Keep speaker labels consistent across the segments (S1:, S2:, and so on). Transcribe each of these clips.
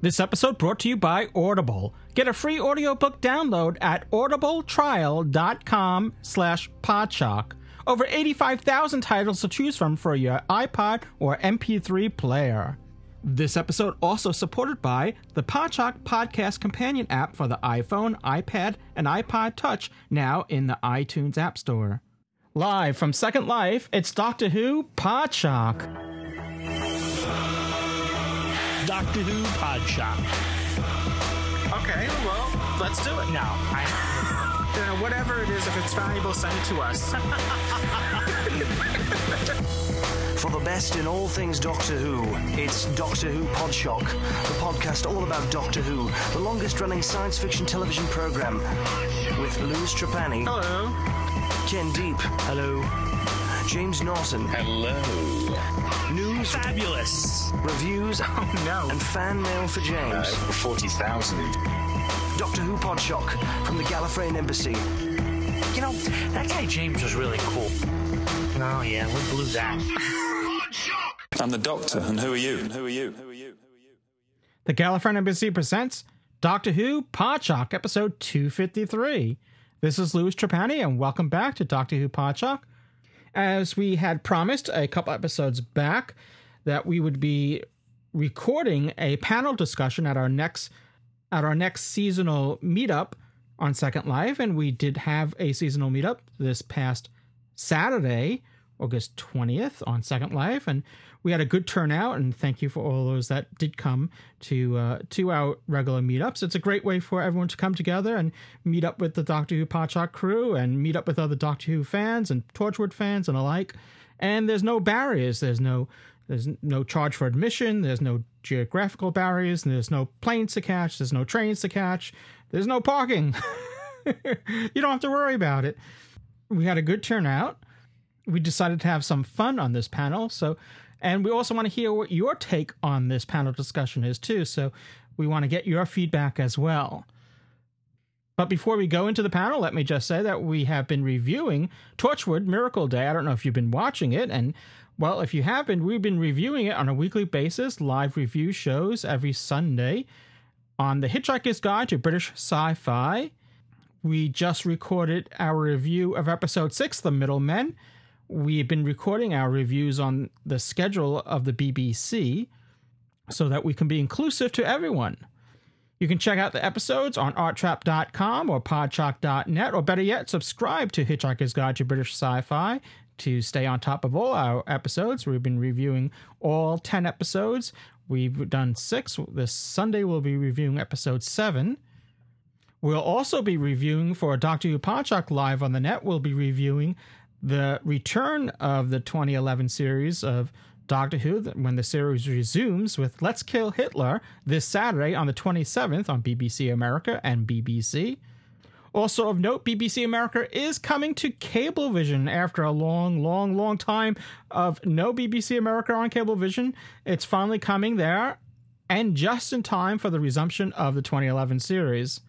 S1: This episode brought to you by Audible. Get a free audiobook download at audibletrial.com slash podshock. Over 85,000 titles to choose from for your iPod or MP3 player. This episode also supported by the Podshock Podcast Companion app for the iPhone, iPad, and iPod Touch, now in the iTunes App Store. Live from Second Life, it's Doctor Who Podshock.
S2: Doctor Who Podshock.
S3: Okay, well, let's do it now. I, you know, uh, whatever it is, if it's valuable, send it to us.
S4: For the best in all things Doctor Who, it's Doctor Who Podshock, the podcast all about Doctor Who, the longest running science fiction television program. With Louis Trapani,
S3: Hello.
S4: Ken Deep, hello, James Norton,
S5: Hello.
S4: News,
S2: Fabulous.
S4: reviews,
S3: Oh, no.
S4: and fan mail for James.
S5: Uh, 40,000.
S4: Doctor Who Podshock from the Gallifreyan Embassy.
S2: You know, that guy James was really cool. Oh, yeah, we blew that.
S5: I'm the doctor, and who are you? And who are you? Who are you?
S1: The Gallifreyan Embassy presents Doctor Who Podshock, episode 253. This is Louis Trapani, and welcome back to Doctor Who Podshock. As we had promised a couple episodes back, that we would be recording a panel discussion at our next at our next seasonal meetup on Second Life, and we did have a seasonal meetup this past Saturday, August 20th on Second Life, and we had a good turnout. And thank you for all those that did come to uh, to our regular meetups. It's a great way for everyone to come together and meet up with the Doctor Who Podshock crew and meet up with other Doctor Who fans and Torchwood fans and alike. And there's no barriers. There's no there's no charge for admission. There's no geographical barriers. There's no planes to catch. There's no trains to catch. There's no parking. you don't have to worry about it. We had a good turnout. We decided to have some fun on this panel. So, and we also want to hear what your take on this panel discussion is too. So, we want to get your feedback as well. But before we go into the panel, let me just say that we have been reviewing Torchwood Miracle Day. I don't know if you've been watching it, and well, if you have been, we've been reviewing it on a weekly basis, live review shows every Sunday on the Hitchhiker's Guide to British Sci-Fi. We just recorded our review of episode six, The Middlemen. We've been recording our reviews on the schedule of the BBC so that we can be inclusive to everyone. You can check out the episodes on arttrap.com or podshock.net, or better yet, subscribe to Hitchhiker's Guide to British Sci Fi to stay on top of all our episodes. We've been reviewing all 10 episodes. We've done six. This Sunday, we'll be reviewing episode seven. We'll also be reviewing for Doctor Who Podshock Live on the Net. We'll be reviewing the return of the 2011 series of Doctor Who when the series resumes with Let's Kill Hitler this Saturday on the 27th on BBC America and BBC. Also of note, BBC America is coming to Cablevision after a long, long, long time of no BBC America on Cablevision. It's finally coming there and just in time for the resumption of the 2011 series.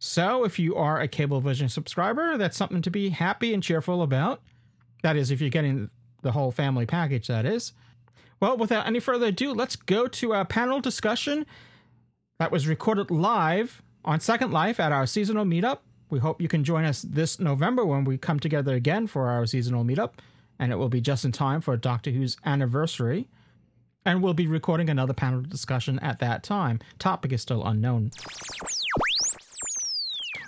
S1: So, if you are a Cablevision subscriber, that's something to be happy and cheerful about. That is, if you're getting the whole family package, that is. Well, without any further ado, let's go to our panel discussion that was recorded live on Second Life at our seasonal meetup. We hope you can join us this November when we come together again for our seasonal meetup, and it will be just in time for Doctor Who's anniversary. And we'll be recording another panel discussion at that time. Topic is still unknown.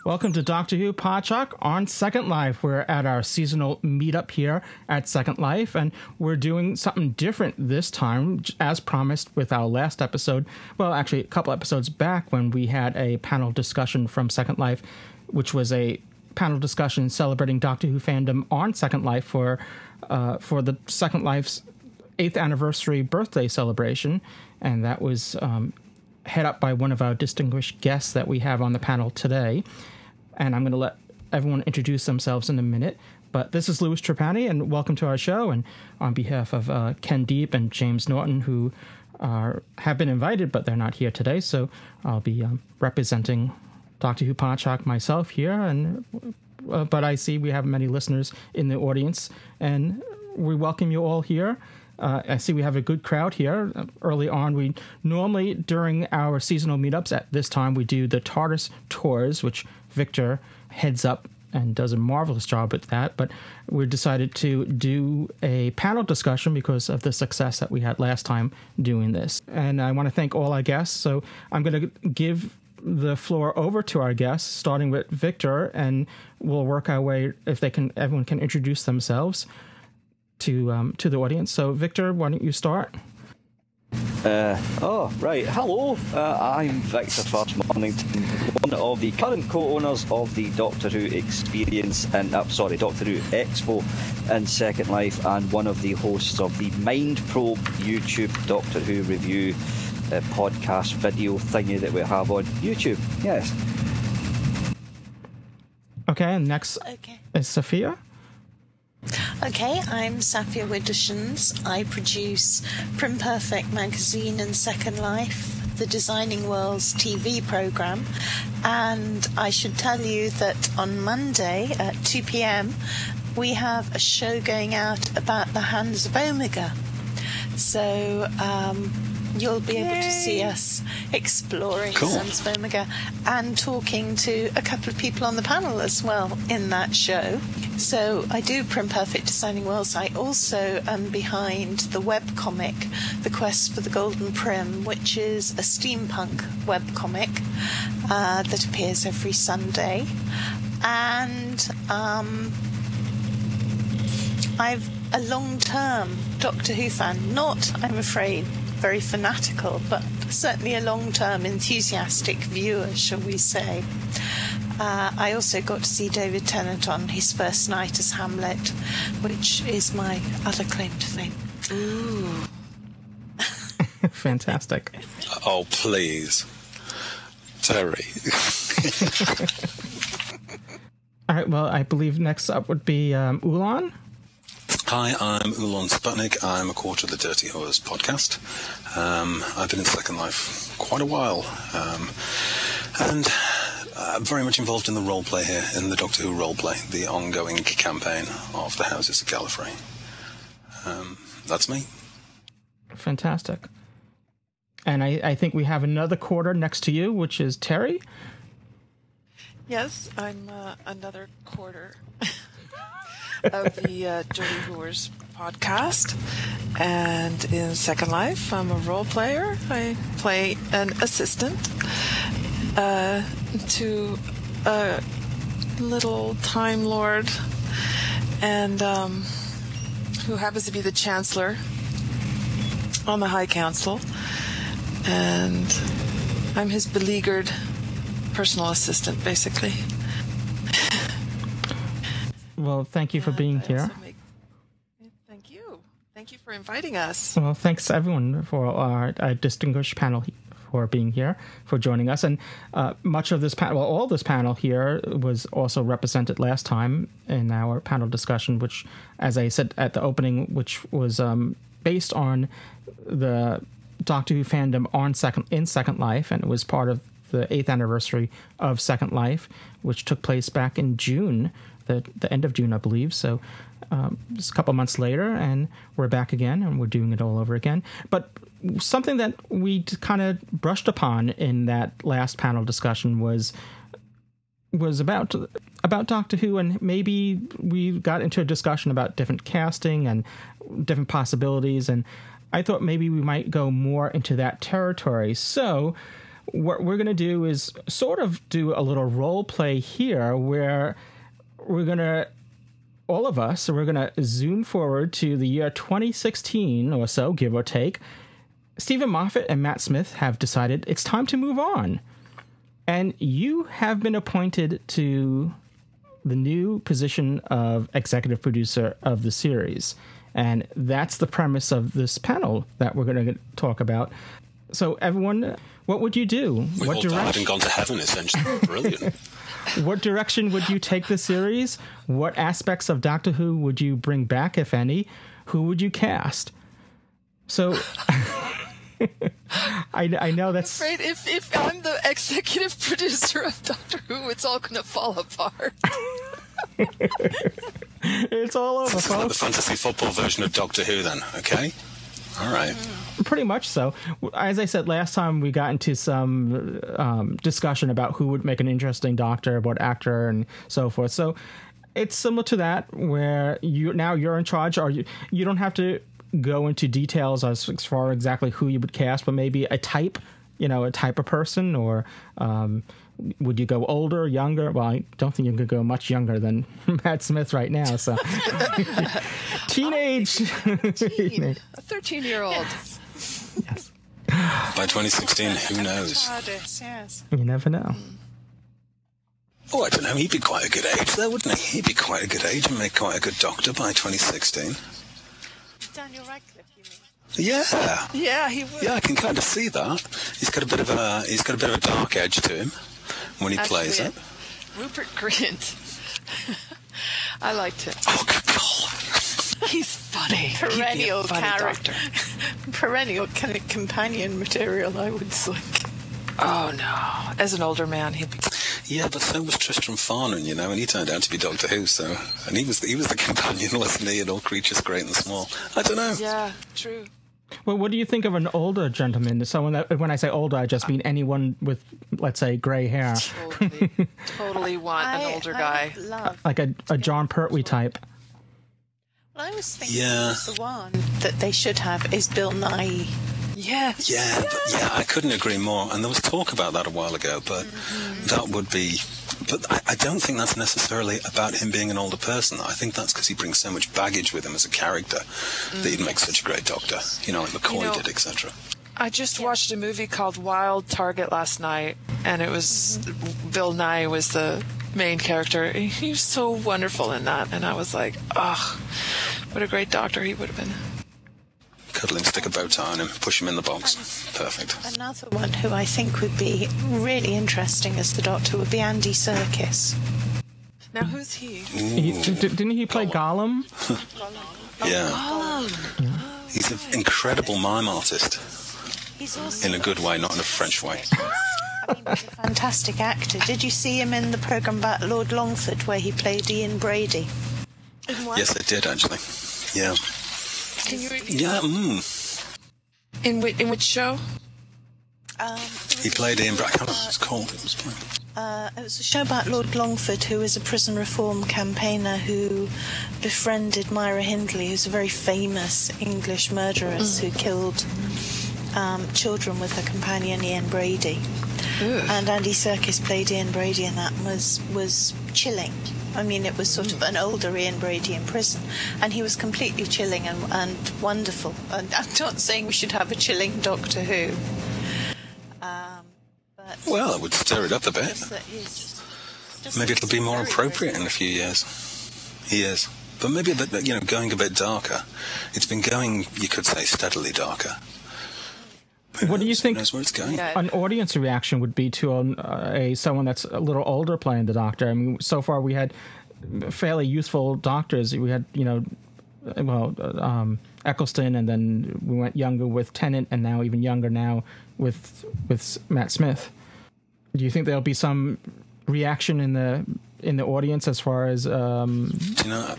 S1: Welcome to Doctor Who Podshock on Second Life. We're at our seasonal meetup here at Second Life, and we're doing something different this time, as promised with our last episode. Well, actually, a couple episodes back when we had a panel discussion from Second Life, which was a panel discussion celebrating Doctor Who fandom on Second Life for uh, for the Second Life's eighth anniversary birthday celebration, and that was um, head up by one of our distinguished guests that we have on the panel today. And I'm going to let everyone introduce themselves in a minute. But this is Louis Trapani, and welcome to our show. And on behalf of uh, Ken Deep and James Norton, who are have been invited, but they're not here today, so I'll be um, representing Doctor Who Podshock myself here. And uh, but I see we have many listeners in the audience, and we welcome you all here. Uh, I see we have a good crowd here. Early on, we normally during our seasonal meetups at this time we do the TARDIS tours, which Victor heads up and does a marvelous job at that. But we decided to do a panel discussion because of the success that we had last time doing this. And I want to thank all our guests. So I'm going to give the floor over to our guests, starting with Victor, and we'll work our way if they can. Everyone can introduce themselves to um, to the audience. So, Victor, why don't you start?
S6: Uh, oh, right. Hello, uh, I'm Victor Fudge Mornington, one of the current co-owners of the Doctor Who Experience and, uh, sorry, Doctor Who Expo and Second Life, and one of the hosts of the Mind Probe YouTube Doctor Who review uh, podcast video thingy that we have on YouTube. Yes.
S1: Okay, next
S7: Okay.
S1: is Sophia.
S7: Okay, I'm Saffia Widdershins. I produce Prim Perfect magazine and Second Life, the Designing Worlds TV program. And I should tell you that on Monday at 2 pm, we have a show going out about the hands of Omega. So um, you'll be able to see us exploring
S5: Cool.
S7: the hands and talking to a couple of people on the panel as well in that show. So I do Prim Perfect Designing Worlds. I also am behind the web comic, The Quest for the Golden Prim, which is a steampunk web comic uh, that appears every Sunday. And um, I've a long term Doctor Who fan, not, I'm afraid, very fanatical, but certainly a long term enthusiastic viewer, shall we say. Uh, I also got to see David Tennant on his first night as Hamlet, which is my other claim to fame. Ooh.
S1: Fantastic.
S5: Oh, please. Terry.
S1: All right. Well, I believe next up would be um, Oolon.
S5: Hi, I'm Oolon Sputnik. I'm a quarter of the Dirty Horrors podcast. Um, I've been in Second Life quite a while. Um, and uh, very much involved in the role play here, in the Doctor Who role play, the ongoing campaign of the Houses of Gallifrey. Um, that's me.
S1: Fantastic. And I, I think we have another quarter next to you, which is Terry.
S8: Yes, I'm uh, another quarter of the uh, Dirty Whores podcast. And in Second Life, I'm a role player. I play an assistant uh, to a little Time Lord and um, who happens to be the Chancellor on the High Council. And I'm his beleaguered personal assistant, basically.
S1: Well, thank you for being
S8: I
S1: here.
S8: make- Thank you. Thank you for inviting us.
S1: Well, thanks everyone for our, our distinguished panel for being here, for joining us. And uh, much of this panel, well, all this panel here was also represented last time in our panel discussion, which, as I said at the opening, which was um, based on the Doctor Who fandom on second in Second Life, and it was part of the eighth anniversary of Second Life, which took place back in June, the the end of June, I believe. So um, just a couple months later, and we're back again, and we're doing it all over again. But something that we kind of brushed upon in that last panel discussion was was about about Doctor Who, and maybe we got into a discussion about different casting and different possibilities, and I thought maybe we might go more into that territory. So what we're going to do is sort of do a little role play here, where we're going to all of us, we're going to zoom forward to the year 2016 or so, give or take. Steven Moffat and Matt Smith have decided it's time to move on. And you have been appointed to the new position of executive producer of the series. And that's the premise of this panel that we're going to talk about. So everyone, what would you do?
S5: We've
S1: what
S5: all died and gone to heaven, essentially. Brilliant.
S1: What direction would you take the series? What aspects of Doctor Who would you bring back, if any? Who would you cast? So, I, I know that's
S9: Right? If if I'm the executive producer of Doctor Who, it's all going to fall apart.
S1: it's all over,
S5: This is like the fantasy football version of Doctor Who, then. Okay. All right.
S1: Pretty much so. As I said last time, we got into some um, discussion about who would make an interesting Doctor, what actor, and so forth. So it's similar to that, where you now you're in charge, or you you don't have to go into details as, as far exactly who you would cast, but maybe a type, you know, a type of person, or um, would you go older, younger? Well, I don't think you could go much younger than Matt Smith right now. So teenage.
S9: A 13 year old. Yes.
S5: By 2016, who knows?
S7: Yes.
S1: You never know. Hmm.
S5: Oh, I don't know. He'd be quite a good age, though, wouldn't he? He'd be quite a good age and make quite a good doctor by 2016.
S7: Daniel Radcliffe, you mean?
S5: Yeah.
S9: Yeah, he would.
S5: Yeah, I can kind of see that. He's got a bit of a he's got a bit of a dark edge to him when he plays
S9: Actually,
S5: it.
S9: Rupert Grint. I liked him.
S5: Oh, good God.
S9: He's funny. He'd be a
S7: Perennial
S9: funny
S7: character.
S9: doctor.
S7: Perennial kind of companion material, I would say.
S9: Oh no! As an older man, he'd be.
S5: Yeah, but so was Tristan Farnon, you know, and he turned out to be Doctor Who. So, and he was he was the companion, wasn't he? In all creatures great and small. I don't know.
S9: Yeah, true.
S1: Well, what do you think of an older gentleman? Someone that, when I say older, I just mean uh, anyone with, let's say, gray hair,
S9: Totally, totally want an older
S7: I
S9: guy.
S7: love.
S1: like a, a Jon Pertwee type.
S7: Well, I was thinking
S5: Yeah.
S7: the one that they should have is Bill Nighy.
S9: Yes.
S5: Yeah, but yeah, I couldn't agree more. And there was talk about that a while ago, but mm-hmm. that would be. But I, I don't think that's necessarily about him being an older person. I think that's because he brings so much baggage with him as a character that he'd make such a great doctor. You know, like McCoy
S9: You know-
S5: did, etc.
S9: I just watched a movie called Wild Target last night, and it was mm-hmm. Bill Nighy was the main character. He was so wonderful in that, and I was like, oh, what a great doctor he would have been.
S5: Cuddle him, stick a bow tie on him, push him in the box. Perfect.
S7: Another one who I think would be really interesting as the Doctor would be Andy Serkis.
S9: Now, who's he?
S1: He, d- didn't he play Gollum?
S5: Yeah,
S9: Oh,
S5: he's an incredible mime artist
S7: He's also
S5: in a good way, not in a French way.
S7: I mean, he's a fantastic actor. Did you see him in the program about Lord Longford where he played Ian Brady?
S5: Yes, I did actually. Yeah,
S9: Can you repeat?
S5: yeah. Mm.
S9: In which, in which show?
S7: Um,
S5: He played Ian. Bra- I can't remember what it's called. It was playing.
S7: Uh, it was a show about Lord Longford, who is a prison reform campaigner who befriended Myra Hindley, who's a very famous English murderess who killed um, children with her companion Ian Brady. And Andy Serkis played Ian Brady, and that was was chilling. I mean, it was sort of an older Ian Brady in prison, and he was completely chilling and, and wonderful. And I'm not saying we should have a chilling Doctor Who. Um, but
S5: Well, it would stir it up a bit. Maybe it'll be more appropriate in a few years. He is. But maybe a bit, you know, going a bit darker. It's been going, you could say, steadily darker. Who
S1: What do you think-
S5: knows where it's going?
S1: An audience reaction would be to an, uh, a someone that's a little older playing the Doctor. I mean, so far we had fairly youthful doctors. We had, you know, well, um, Eccleston, and then we went younger with Tennant, and now even younger now with with Matt Smith. Do you think there'll be some reaction in the in the audience as far as um,
S5: you know,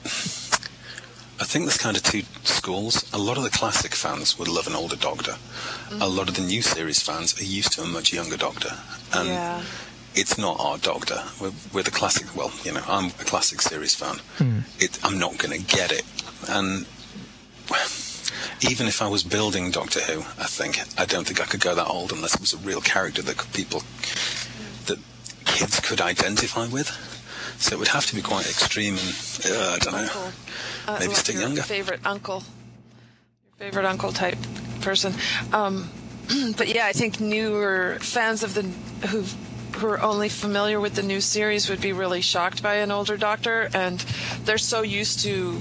S5: I think there's kind of two schools. A lot of the classic fans would love an older Doctor. A lot of the new series fans are used to a much younger Doctor. And
S9: yeah.
S5: it's not our Doctor. We're, we're the classic. Well, you know, I'm a classic series fan. Hmm. It, I'm not going to get it, and even if I was building Doctor Who, I think I don't think I could go that old unless it was a real character that people that kids could identify with. So it would have to be quite extreme and uh, I don't know.
S9: Uh,
S5: Maybe stick younger.
S9: Favorite uncle. Your favorite uncle type person. Um, but yeah, I think newer fans of the who who are only familiar with the new series would be really shocked by an older Doctor, and they're so used to.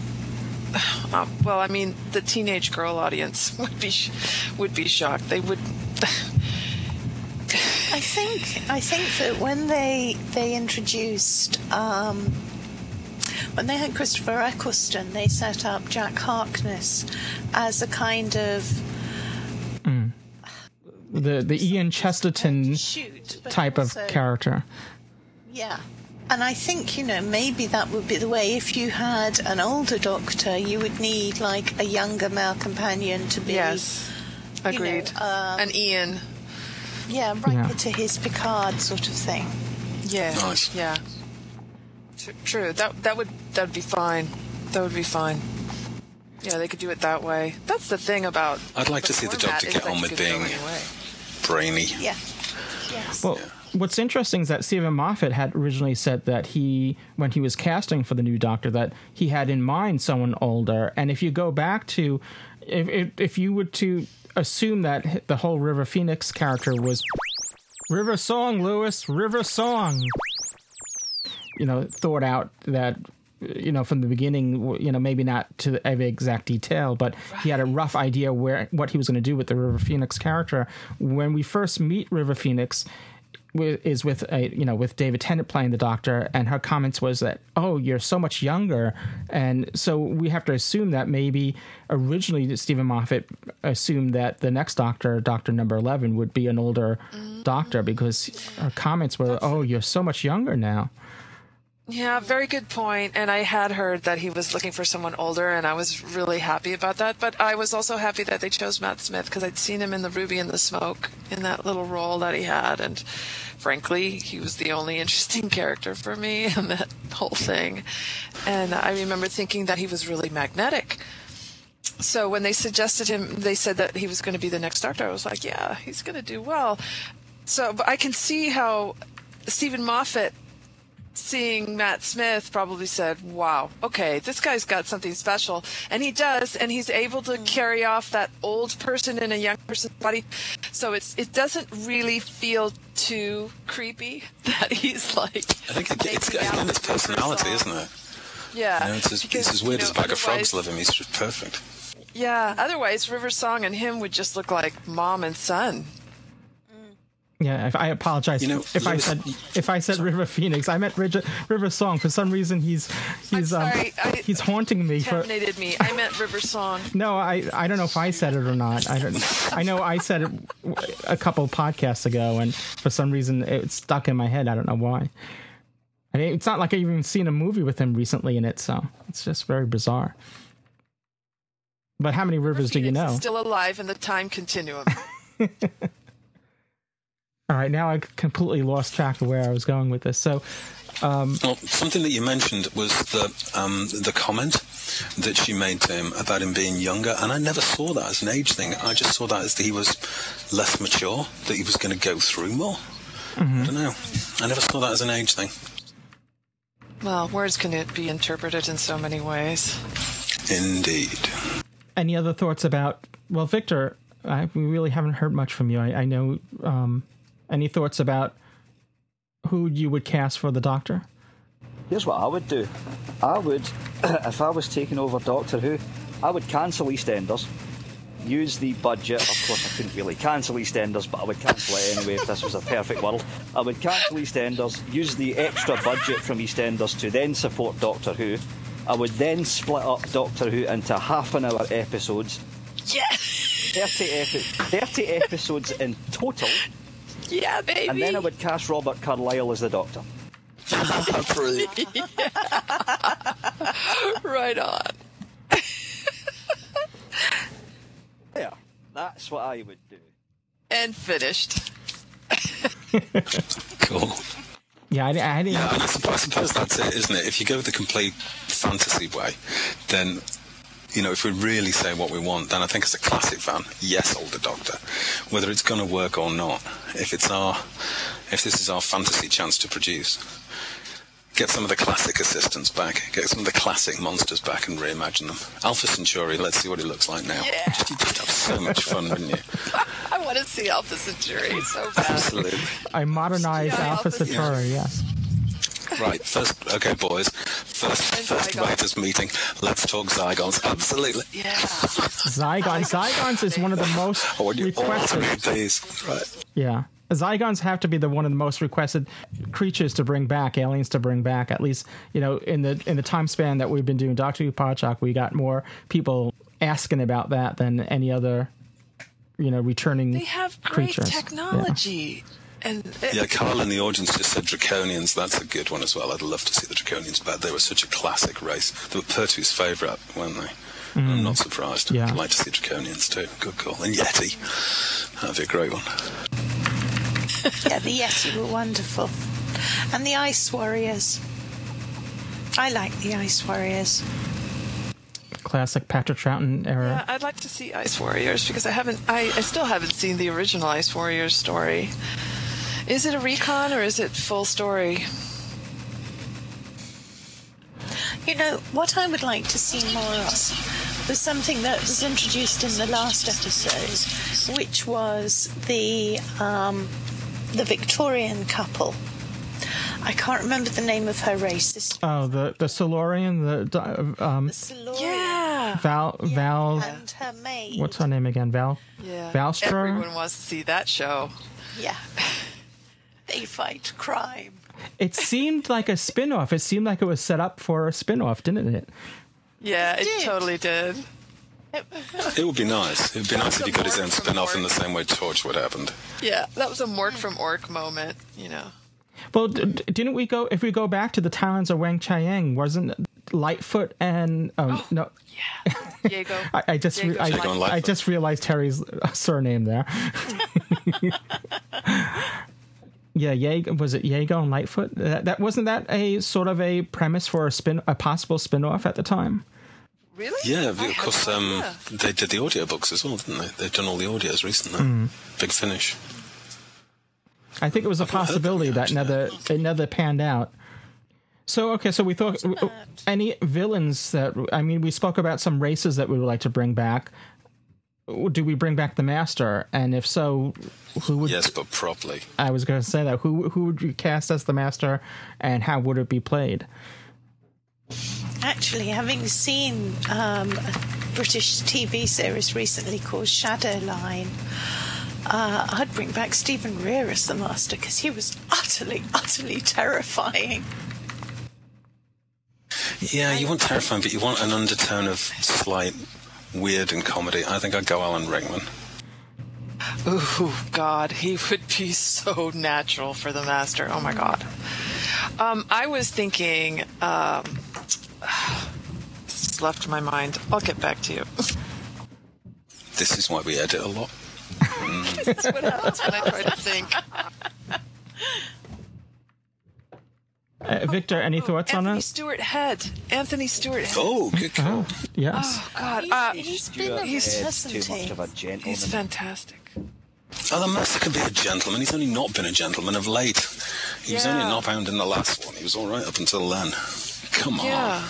S9: Uh, well, I mean, the teenage girl audience would be would be shocked. They would
S7: I think I think that when they they introduced um, when they had Christopher Eccleston, they set up Jack Harkness as a kind of
S1: The the Ian Chesterton
S7: shoot but
S1: type of character.
S7: Yeah. And I think, you know, maybe that would be the way. If you had an older doctor, you would need like a younger male companion to be
S9: Yes.
S7: you know,
S9: Agreed.
S7: um,
S9: and Ian.
S7: Yeah, right
S1: Yeah.
S7: to his Picard sort of thing.
S9: Yeah.
S5: Nice.
S9: Yeah. Tr- True. That that would that would be fine. That would be fine. Yeah, they could do it that way. That's the thing about.
S5: I'd like to see the
S9: format
S5: Doctor get on with being brainy.
S7: Yeah. Yes.
S1: Well, what's interesting is that Steven Moffat had originally said that he, when he was casting for the new Doctor, that he had in mind someone older. And if you go back to, if if, if you were to assume that the whole River Phoenix character was River Song, Lewis, River Song, you know, thought out that. You know, from the beginning, you know, maybe not to every exact detail, but he had a rough idea where what he was going to do with the River Phoenix character. When we first meet River Phoenix, is with a you know with David Tennant playing the Doctor, and her comments was that oh you're so much younger, and so we have to assume that maybe originally Steven Moffat assumed that the next Doctor, Doctor Number Eleven, would be an older mm-hmm. Doctor because her comments were oh you're so much younger now.
S9: Yeah, very good point. And I had heard that he was looking for someone older, and I was really happy about that. But I was also happy that they chose Matt Smith because I'd seen him in the Ruby and the Smoke in that little role that he had, and frankly, he was the only interesting character for me in that whole thing. And I remember thinking that he was really magnetic. So when they suggested him, they said that he was going to be the next Doctor. I was like, yeah, he's going to do well. So, I can see how Steven Moffat seeing Matt Smith probably said, "Wow, okay, this guy's got something special," and he does, and he's able to hmm. carry off that old person in a young person's body. So it's it doesn't really feel too creepy that he's like.
S5: I think it, it's,
S9: making out
S5: again, it's
S9: with River
S5: personality, isn't it?
S9: Yeah,
S5: You know, it's as,
S9: because,
S5: it's as weird
S9: you
S5: as a bag of frogs
S9: otherwise-
S5: live him. He's just perfect.
S9: Yeah, otherwise River Song and him would just look like mom and son.
S1: Yeah, if I apologize
S5: You know,
S1: if I said if I said River Phoenix, I meant River, River Song. For some reason, he's he's
S9: I'm
S1: um,
S9: I-
S1: he's haunting me for.
S9: Me. I meant River Song.
S1: No, I I don't know if I said it or not. I don't. I know I said it a couple podcasts ago, and for some reason it stuck in my head. I don't know why. I mean, it's not like I've even seen a movie with him recently in it, so it's just very bizarre. But how many rivers do you
S9: Phoenix is
S1: know?
S9: Still alive in the time continuum.
S1: All right, now I completely lost track of where I was going with this. So,
S5: Well, something that you mentioned was the um, the comment that she made to him about him being younger, and I never saw that as an age thing. I just saw that as that he was less mature, that he was going to go through more. I don't know. I never saw that as an age thing.
S9: well, words can it be interpreted in so many ways.
S5: Indeed.
S1: any other thoughts about? Well, Victor, I, we really haven't heard much from you. I, I know. Um, any thoughts about who you would cast for the Doctor?
S6: Here's what I would do. I would, if I was taking over Doctor Who, I would cancel EastEnders, use the budget. Of course, I couldn't really cancel EastEnders, but I would cancel it anyway if this was a perfect world. I would cancel EastEnders, use the extra budget from EastEnders to then support Doctor Who. I would then split up Doctor Who into half an hour episodes.
S9: Yeah,
S6: 30, epi- 30 episodes in total,
S9: yeah, baby.
S6: and then I would cast Robert Carlyle as the Doctor.
S9: right on.
S6: Yeah, that's what I would do.
S9: And finished.
S5: Cool.
S1: Yeah, I, I didn't.
S5: Yeah, and I suppose, I suppose that's it, isn't it? If you go the complete fantasy way, then you know, if we really say what we want, then I think it's a classic van. yes, older Doctor, whether it's going to work or not. If it's our, if this is our fantasy chance to produce, get some of the classic assistants back, get some of the classic monsters back, and reimagine them. Alpha Centauri, let's see what it looks like now.
S9: Yeah.
S5: Just, you'd just have so much fun, wouldn't you?
S9: I want to see Alpha Centauri so bad.
S5: Absolutely.
S1: I modernized
S9: Yeah,
S1: Alpha
S9: Alpha
S1: Centauri. Yes.
S5: Right, first, okay, boys, first, first writers meeting. Let's talk Zygons. Absolutely.
S9: Yeah.
S1: Zygons. Zygons is one of the most oh,
S5: I want you all
S1: requested.
S5: three, please. Right.
S1: Yeah. Zygons have to be the one of the most requested creatures to bring back, aliens to bring back. At least, you know, in the in the time span that we've been doing Doctor Who Podshock, we got more people asking about that than any other, you know, returning
S9: They have great
S1: creatures.
S9: technology. And it-
S5: Yeah, Carl in the audience just said Draconians. That's a good one as well. I'd love to see the Draconians back. They were such a classic race. They were Pertwee's favourite, weren't they? I'm mm. not surprised.
S1: Yeah.
S5: I'd like to see Draconians too. Good call. And Yeti. That'd be a great one.
S7: Yeah, the Yeti were wonderful. And the Ice Warriors. I like the Ice Warriors.
S1: Classic Patrick Troughton era.
S9: yeah, I'd like to see Ice Warriors because I haven't, I, I still haven't seen the original Ice Warriors story. Is it a recon or is it full story?
S7: You know, what I would like to see more of was something that was introduced in the last episode, which was the um, the Victorian couple. I can't remember the name of her race.
S1: Oh, the the Silurian, the um,
S7: the Silurian.
S9: Yeah.
S1: Val Val.
S7: And her maid.
S1: What's her name again? Val.
S9: Yeah.
S1: Vastra?
S9: Everyone wants to see that show.
S7: Yeah. They fight crime.
S1: It seemed like a spin-off. It seemed like it was set up for a spin-off, didn't it?
S9: Yeah, it
S7: did.
S9: totally did.
S5: It would be nice. It would be nice if he got his own
S9: Mark
S5: spin off in the same way Torchwood happened.
S9: Yeah, that was a Mork from Ork moment, you know.
S1: Well, d- d- didn't we go? If we go back to the Talons of Weng-Chiang, wasn't Litefoot and oh, oh no?
S9: Diego.
S1: I, I just re-
S9: Diego
S1: I, I just realized Terry's surname there. yeah, Yago, was it Yago and Litefoot? That, that wasn't that a sort of a premise for a spin, a possible spin-off at the time.
S9: Really?
S5: Yeah,
S9: I
S5: of course.
S9: no
S5: Um, they did the audiobooks as well, didn't they? They've done all the audios recently.
S1: Hmm.
S5: Big finish.
S1: I think it was a possibility that never it never panned out. So okay, so we thought any villains that I mean, we spoke about some races that we would like to bring back. Do we bring back the Master? And if so, who would?
S5: Yes, but properly.
S1: I was going to say that. Who who would you cast as the Master, and how would it be played?
S7: Actually, having seen um, a British TV series recently called Shadowline, uh, I'd bring back Stephen Rea as the master because he was utterly, utterly terrifying.
S5: Yeah, you want terrifying, but you want an undertone of slight weird and comedy. I think I'd go Alan Rickman.
S9: Ooh, God, he would be so natural for the master. Oh my God. Um, I was thinking, um, it's left my mind. I'll get back to you.
S5: This is why we edit a lot.
S9: That's what happens when I try to think.
S1: Uh, Victor, any thoughts on it?
S9: Anthony
S1: that?
S9: Stewart Head. Anthony Stewart Head.
S5: Oh, good call.
S1: Oh, yes.
S9: Oh God,
S7: He's-
S9: uh,
S7: he's been a
S9: he's-
S6: too much of a gentleman.
S9: he's fantastic.
S5: Oh, the master can be a gentleman. He's only not been a gentleman of late. He was only not
S9: Yeah.
S5: knobhound in the last one. He was all right up until then. Come on.
S9: Yeah.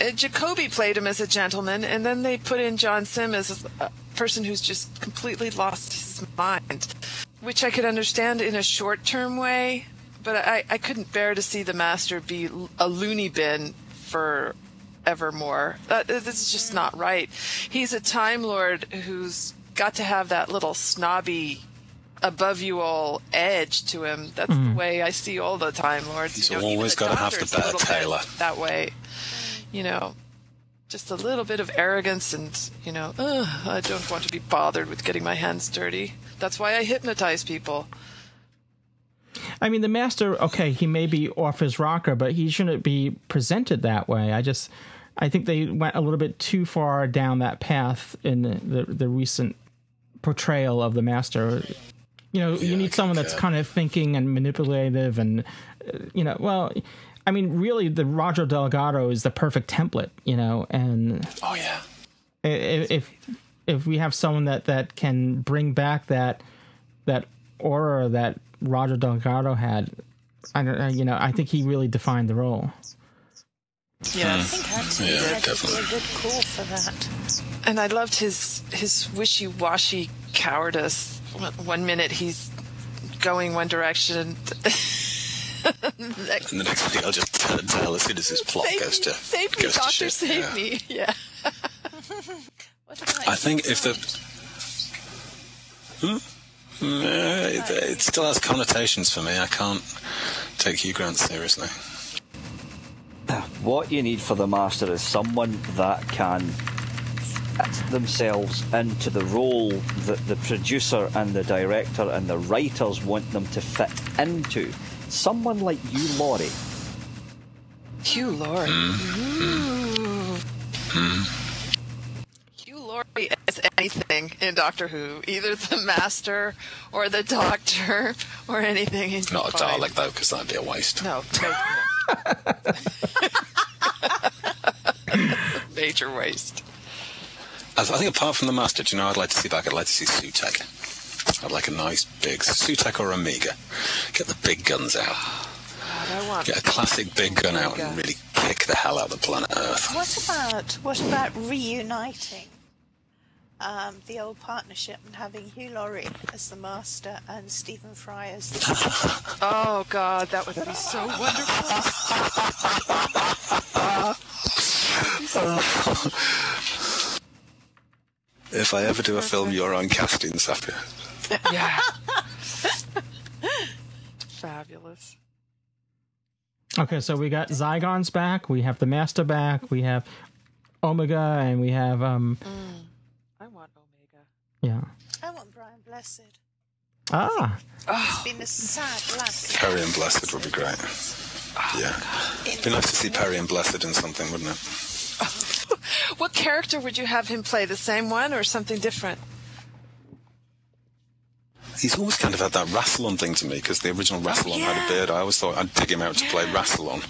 S9: Uh, Jacobi played him as a gentleman, and then they put in John Simm as a person who's just completely lost his mind, which I could understand in a short term way, but I, I couldn't bear to see the master be a loony bin for evermore. That, uh, this is just not right. He's a Time Lord who's got to have that little snobby above you all edge to him. That's the mm-hmm. way I see all the Time Lords.
S5: He's
S9: you know,
S5: always gotta have the
S9: Doctor's a
S5: better tailor.
S9: That way, you know, just a little bit of arrogance and you know, I don't want to be bothered with getting my hands dirty. That's why I hypnotize people.
S1: I mean, the master, okay, he may be off his rocker, but he shouldn't be presented that way. I just, I think they went a little bit too far down that path in the, the, the recent portrayal of the master. You know, you need someone that's kind of thinking and manipulative and, uh, you know, well, I mean, really, the Roger Delgado is the perfect template, you know, and
S5: Oh, yeah.
S1: i- i- if if we have someone that that can bring back that that aura that Roger Delgado had, I don't know, you know, I think he really defined the role.
S9: Yes.
S7: I think Anthony
S5: Yeah,
S7: Head would be
S5: definitely.
S7: a good call for that.
S9: And I loved his his wishy washy cowardice. One- One minute he's going one direction,
S5: and the next video, I'll just tell, tell as soon as this plot
S9: save
S5: goes
S9: me,
S5: to
S9: save me,
S5: goes to
S9: doctor,
S5: shit.
S9: save
S5: Yeah.
S9: me. Yeah.
S7: What
S5: I think if the Hmm? It, it still has connotations for me. I can't take Hugh Grant seriously.
S6: What you need for the master is someone that can fit themselves into the role that the producer and the director and the writers want them to fit into. Someone like you, Laurie.
S9: Hugh Laurie. Ooh. Hugh Laurie as anything in Doctor Who, either the Master or the Doctor or anything. he's
S5: Not a
S9: fine.
S5: Dalek though, because that'd be a waste.
S9: No, no. Major waste.
S5: I, I think apart from the Master, do you know, I'd like to see back. I'd like to see Sutekh. I'd like a nice big Sutekh or Omega. Get the big guns out.
S9: God, I want.
S5: Get a classic big gun out and really kick the hell out of the planet Earth.
S7: What about what about reuniting um, the old partnership and having Hugh Laurie as the master and Stephen Fry as the
S9: Oh God, that would be so wonderful.
S5: If I ever do a film, you're on casting, Saffia.
S9: yeah. Fabulous.
S1: Okay, so we got Zygons back, we have the Master back, we have Omega, and we have um
S9: I want Omega.
S1: Yeah.
S7: I want Brian Blessed.
S1: Ah.
S7: It's been a sad lack.
S5: Brian Blessed would be great. Yeah. It'd be nice to see Brian Blessed in something, wouldn't it?
S9: What character would you have him play? The same one or something different?
S5: He's always kind of had that Rassilon thing to me because the original Rassilon had a beard. I always thought I'd dig him out to play Rassilon.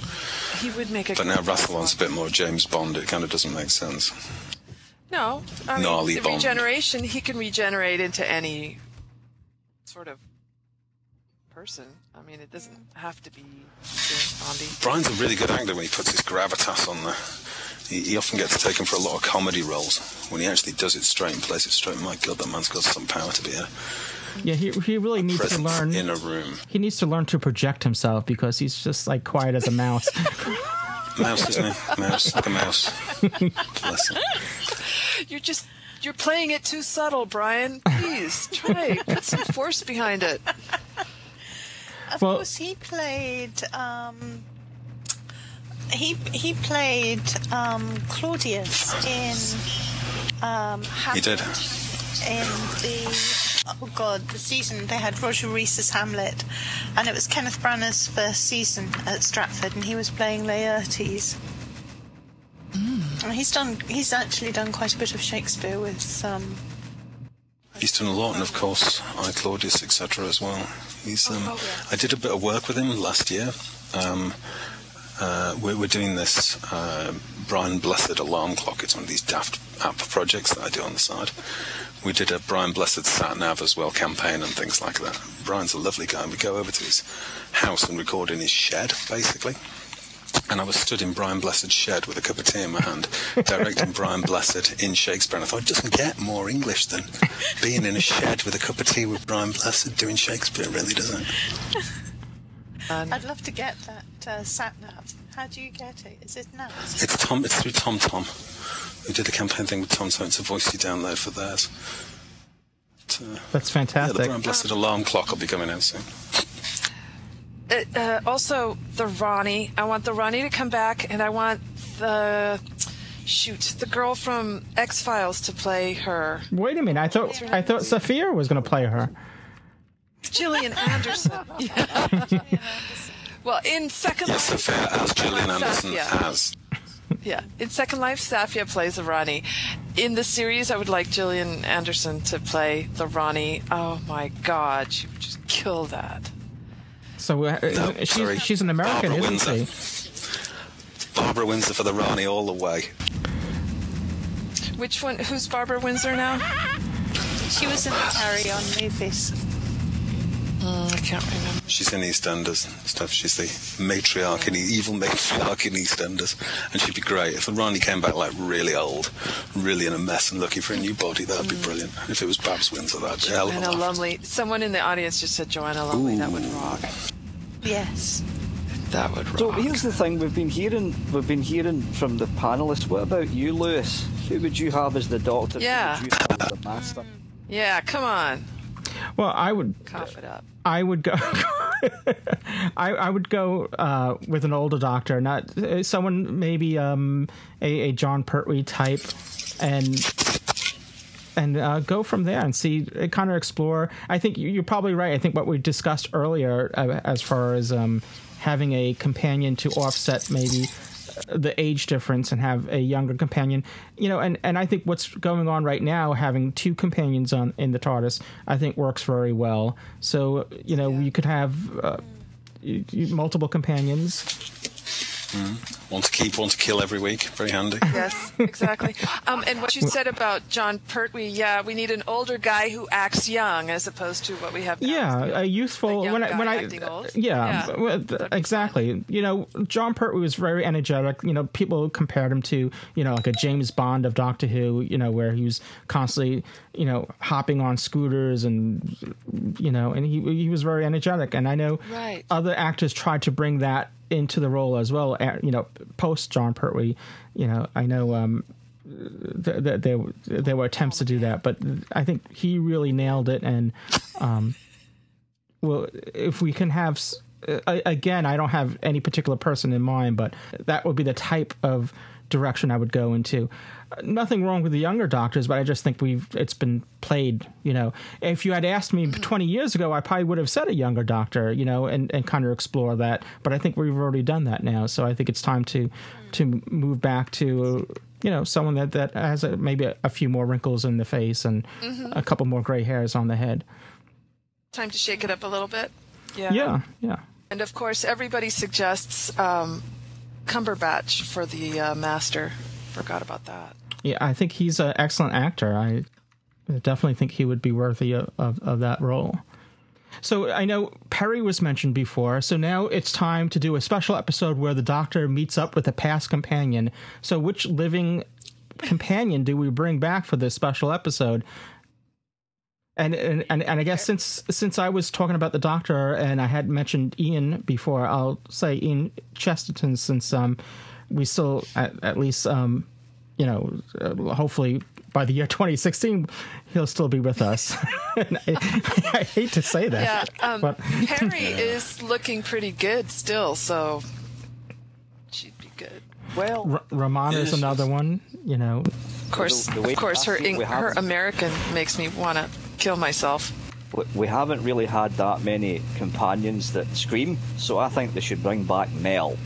S9: He would make a.
S5: But now Rassilon's a bit more James Bond. It kind of doesn't make sense.
S9: No, I mean,
S5: Gnarly
S9: the
S5: Bond.
S9: regeneration. He can regenerate into any sort of person. I mean, it doesn't have to be James Bondy.
S5: Brian's a really good actor when he puts his gravitas on there. He, he often gets taken for a lot of comedy roles. When he actually does it straight and plays it straight, my God, that man's got some power to be a
S1: Yeah, he he really needs to learn
S5: in a room.
S1: he needs to learn to project himself because he's just like quiet as a mouse.
S5: Mouse, isn't he? Mouse, like a mouse. Bless him.
S9: You're just you're playing it too subtle, Brian. Please try put some force behind it.
S7: Of
S1: Well-
S7: course, he played. Um, he he played um, Claudius in. Um,
S5: He did.
S7: Hamlet In the oh god, the season they had Roger Rees's Hamlet, and it was Kenneth Branagh's first season at Stratford, and he was playing Laertes. And He's done. He's actually done quite a bit of Shakespeare with. Um,
S5: He's done a lot, and of course, I Claudius, etc. as well. He's. Um,
S7: Oh,
S5: I did a bit of work with him last year. Um, uh, we're, we're doing this uh, Brian Blessed alarm clock. It's one of these daft app projects that I do on the side. We did a Brian Blessed sat nav as well campaign and things like that. Brian's a lovely guy. We go over to his house and record in his shed, basically. And I was stood in Brian Blessed's shed with a cup of tea in my hand, directing Brian Blessed in Shakespeare. And I thought, it doesn't get more English than being in a shed with a cup of tea with Brian Blessed doing Shakespeare, really, doesn't it?
S7: I'd love to get that uh, sat nav. How do you get it? Is it nav?
S5: It's Tom. It's through Tom Tom. We did the campaign thing with Tom, so it's a voice you download for theirs. But, uh,
S1: That's
S5: yeah, the
S1: fantastic.
S5: Brian Blessed alarm clock will be coming out soon.
S9: Uh, uh, also, the Rani. I want the Rani to come back, and I want the shoot the girl from X Files to play her.
S1: Wait a minute, I thought I thought Saffia was going to play her.
S9: Gillian Anderson. Yeah. well, in Second
S5: Yes,
S9: Life,
S5: Sophia as Gillian Anderson
S9: Saffia.
S5: as.
S9: yeah, in Second Life, Saffia plays the Rani. In the series, I would like Gillian Anderson to play the Rani. Oh my God, she would just kill that.
S1: So uh,
S5: No,
S1: she's,
S5: sorry.
S1: she's an American,
S5: Barbara
S1: isn't
S5: Windsor.
S1: she?
S5: Barbara Windsor for the Rani all the way.
S9: Which one? Who's Barbara Windsor now?
S7: She was in the Carry On movies.
S9: Oh, I can't remember.
S5: She's in EastEnders and stuff. She's the matriarch in the evil matriarch in EastEnders, and she'd be great if the Rani came back like really old, really in a mess, and looking for a new body. That'd be mm. brilliant. If it was Babs Windsor, that'd be a hell of a
S9: Joanna
S5: laugh.
S9: Lumley. Someone in the audience just said Joanna Lumley. That would rock.
S7: Yes.
S9: That would rock.
S6: So here's the thing: we've been hearing, we've been hearing from the panelists. What about you, Lewis? Who would you have as the Doctor?
S9: Yeah.
S6: Who would you have as the Master?
S9: Yeah, come on.
S1: Well, I would
S9: Cough it up.
S1: I would go. I, I would go uh, with an older doctor, not uh, someone maybe um, a, a Jon Pertwee type, and and uh, go from there and see, uh, kind of explore. I think you- you're probably right. I think what we discussed earlier, uh, as far as um, having a companion to offset maybe the age difference and have a younger companion, you know, and, and I think what's going on right now, having two companions on in the TARDIS, I think works very well. So you know, you could have uh, multiple companions.
S5: One to keep, one to kill every week. Very handy.
S9: Yes, exactly. Um, and what you said about Jon Pertwee, yeah, we need an older guy who acts young as opposed to what we have now.
S1: Yeah, a youthful.
S9: young
S1: when I
S9: guy
S1: when I
S9: old.
S1: yeah,
S9: Yeah.
S1: well, th- exactly. You know, Jon Pertwee was very energetic. You know, people compared him to you know like a James Bond of Doctor Who. You know, where he was constantly you know hopping on scooters and you know, and he he was very energetic. And I know
S9: Right.
S1: other actors tried to bring that into the role as well. You know, post Jon Pertwee. You know, I know. um th- th- there there were attempts to do that, but I think he really nailed it. And um, well, if we can have again, I don't have any particular person in mind, but that would be the type of direction I would go into. Nothing wrong with the younger doctors, but I just think we've it's been played. You know, if you had asked me twenty years ago, I probably would have said a younger doctor. You know, and and kind of explore that. But I think we've already done that now, so I think it's time to to move back to. You know, someone that that has a, maybe a, a few more wrinkles in the face and a couple more gray hairs on the head.
S9: Time to shake it up a little bit. Yeah.
S1: Yeah, yeah.
S9: And of course, everybody suggests um, Cumberbatch for the uh, Master. Forgot about that.
S1: Yeah, I think he's an excellent actor. I definitely think he would be worthy of, of, of that role. So I know Peri was mentioned before, so now it's time to do a special episode where the Doctor meets up with a past companion. So which living companion do we bring back for this special episode? And and, and, and I guess since since I was talking about the Doctor and I had mentioned Ian before, I'll say Ian Chesterton since um we still at, at least um you know uh, hopefully by the year 2016 he'll still be with us. I, I hate to say that,
S9: Yeah. Um,
S1: but
S9: Peri is looking pretty good still, so she'd be good.
S6: Well,
S1: R- Ramon is another one. You know,
S9: Of course,
S6: The- the
S9: of course, her
S6: I think we
S9: Eng- her American makes me want to kill myself.
S6: we- we haven't really had that many companions that scream, so I think they should bring back Mel.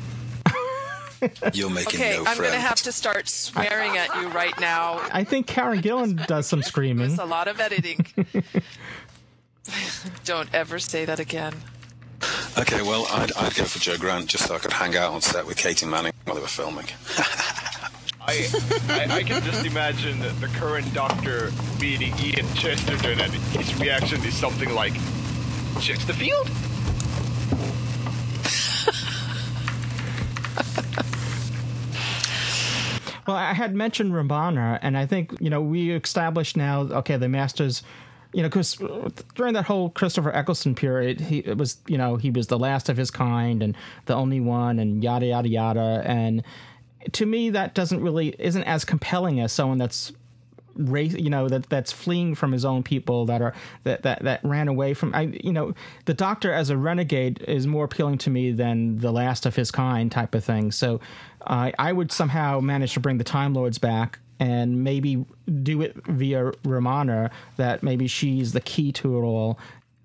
S5: You're making
S9: Okay,
S5: no
S9: I'm going to have to start swearing at you right now.
S1: I think Karen Gillan does some screaming.
S9: It's a lot of editing. Don't ever say that again.
S5: Okay, well, I'd, I'd go for Jo Grant just so I could hang out on set with Katy Manning while they were filming.
S10: I, I, I can just imagine the current doctor meeting Ian Chesterton and his reaction is something like, Chesterfield?
S1: Well, I had mentioned Romana, and I think you know we established now. Okay, the Masters, you know, because during that whole Christopher Eccleston period, he it was you know he was the last of his kind and the only one, and yada yada yada. And to me, that doesn't really isn't as compelling as someone that's race you know that that's fleeing from his own people that are that that that ran away from I you know the doctor as a renegade is more appealing to me than the last of his kind type of thing so uh, I would somehow manage to bring the Time Lords back and maybe do it via Romana that maybe she's the key to it all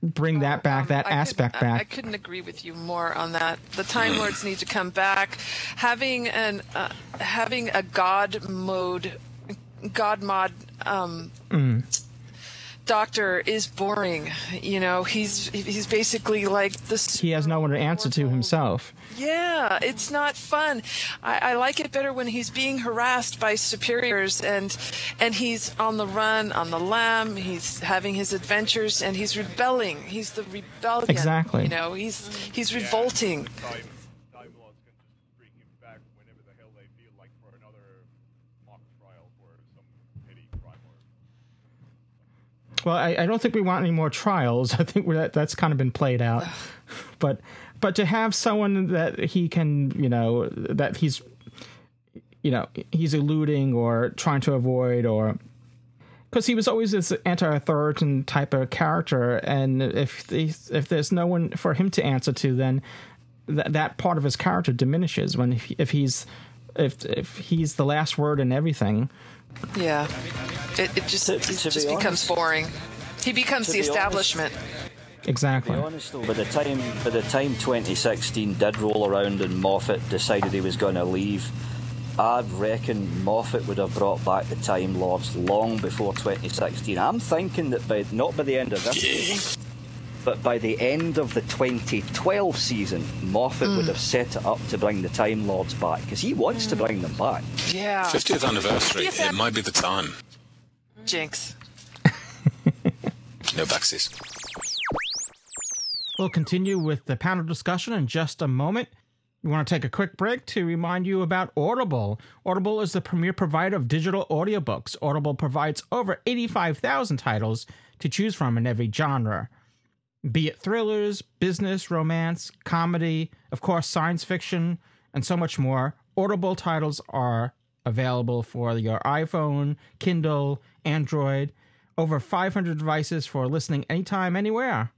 S1: bring that back that
S9: Um, I
S1: aspect
S9: I-
S1: back
S9: I, couldn't agree with you more on that. The Time Lords need to come back. Having an uh, having a God mode, God mod um,
S1: Mm.
S9: doctor is boring. You know, he's he's basically like this.
S1: he has no one to answer to himself
S9: Yeah, it's not fun. I, I like it better when he's being harassed by superiors and and he's on the run, on the lam. He's having his adventures and he's rebelling. He's the rebellion.
S1: Exactly.
S9: You know, he's he's revolting.
S10: Time, Time Lords can just bring him back whenever the hell they feel like for another mock trial for some petty crime or
S1: Well, I, I don't think we want any more trials. I think that, that's kind of been played out. but but to have someone that he can, you know, that he's, you know, he's eluding or trying to avoid or because he was always this anti-authoritarian type of character, and if if there's no one for him to answer to, then th- that part of his character diminishes. When if, if he's if if he's the last word in everything,
S9: Yeah. It, it just, it
S6: to
S9: just
S6: be
S9: becomes
S6: honest-
S9: boring. He becomes
S6: to
S9: the
S6: be honest-
S9: establishment.
S1: exactly.
S6: To be honest though, by the time by the time 2016 did roll around and Moffat decided he was going to leave, I reckon Moffat would have brought back the Time Lords long before 2016. I'm thinking that by not by the end of this season, but by the end of the 2012 season, Moffat would mm. have set it up to bring the Time Lords back because he wants to mm. bring them back.
S9: Yeah.
S5: 50th anniversary. It might be the time.
S9: Jinx.
S5: No backsies.
S1: We'll continue with the panel discussion in just a moment. We want to take a quick break to remind you about Audible. Audible is the premier provider of digital audiobooks. Audible provides over 85,000 titles to choose from in every genre. Be it thrillers, business, romance, comedy, of course, science fiction, and so much more, Audible titles are available for your iPhone, Kindle, Android, over 500 devices for listening anytime, anywhere.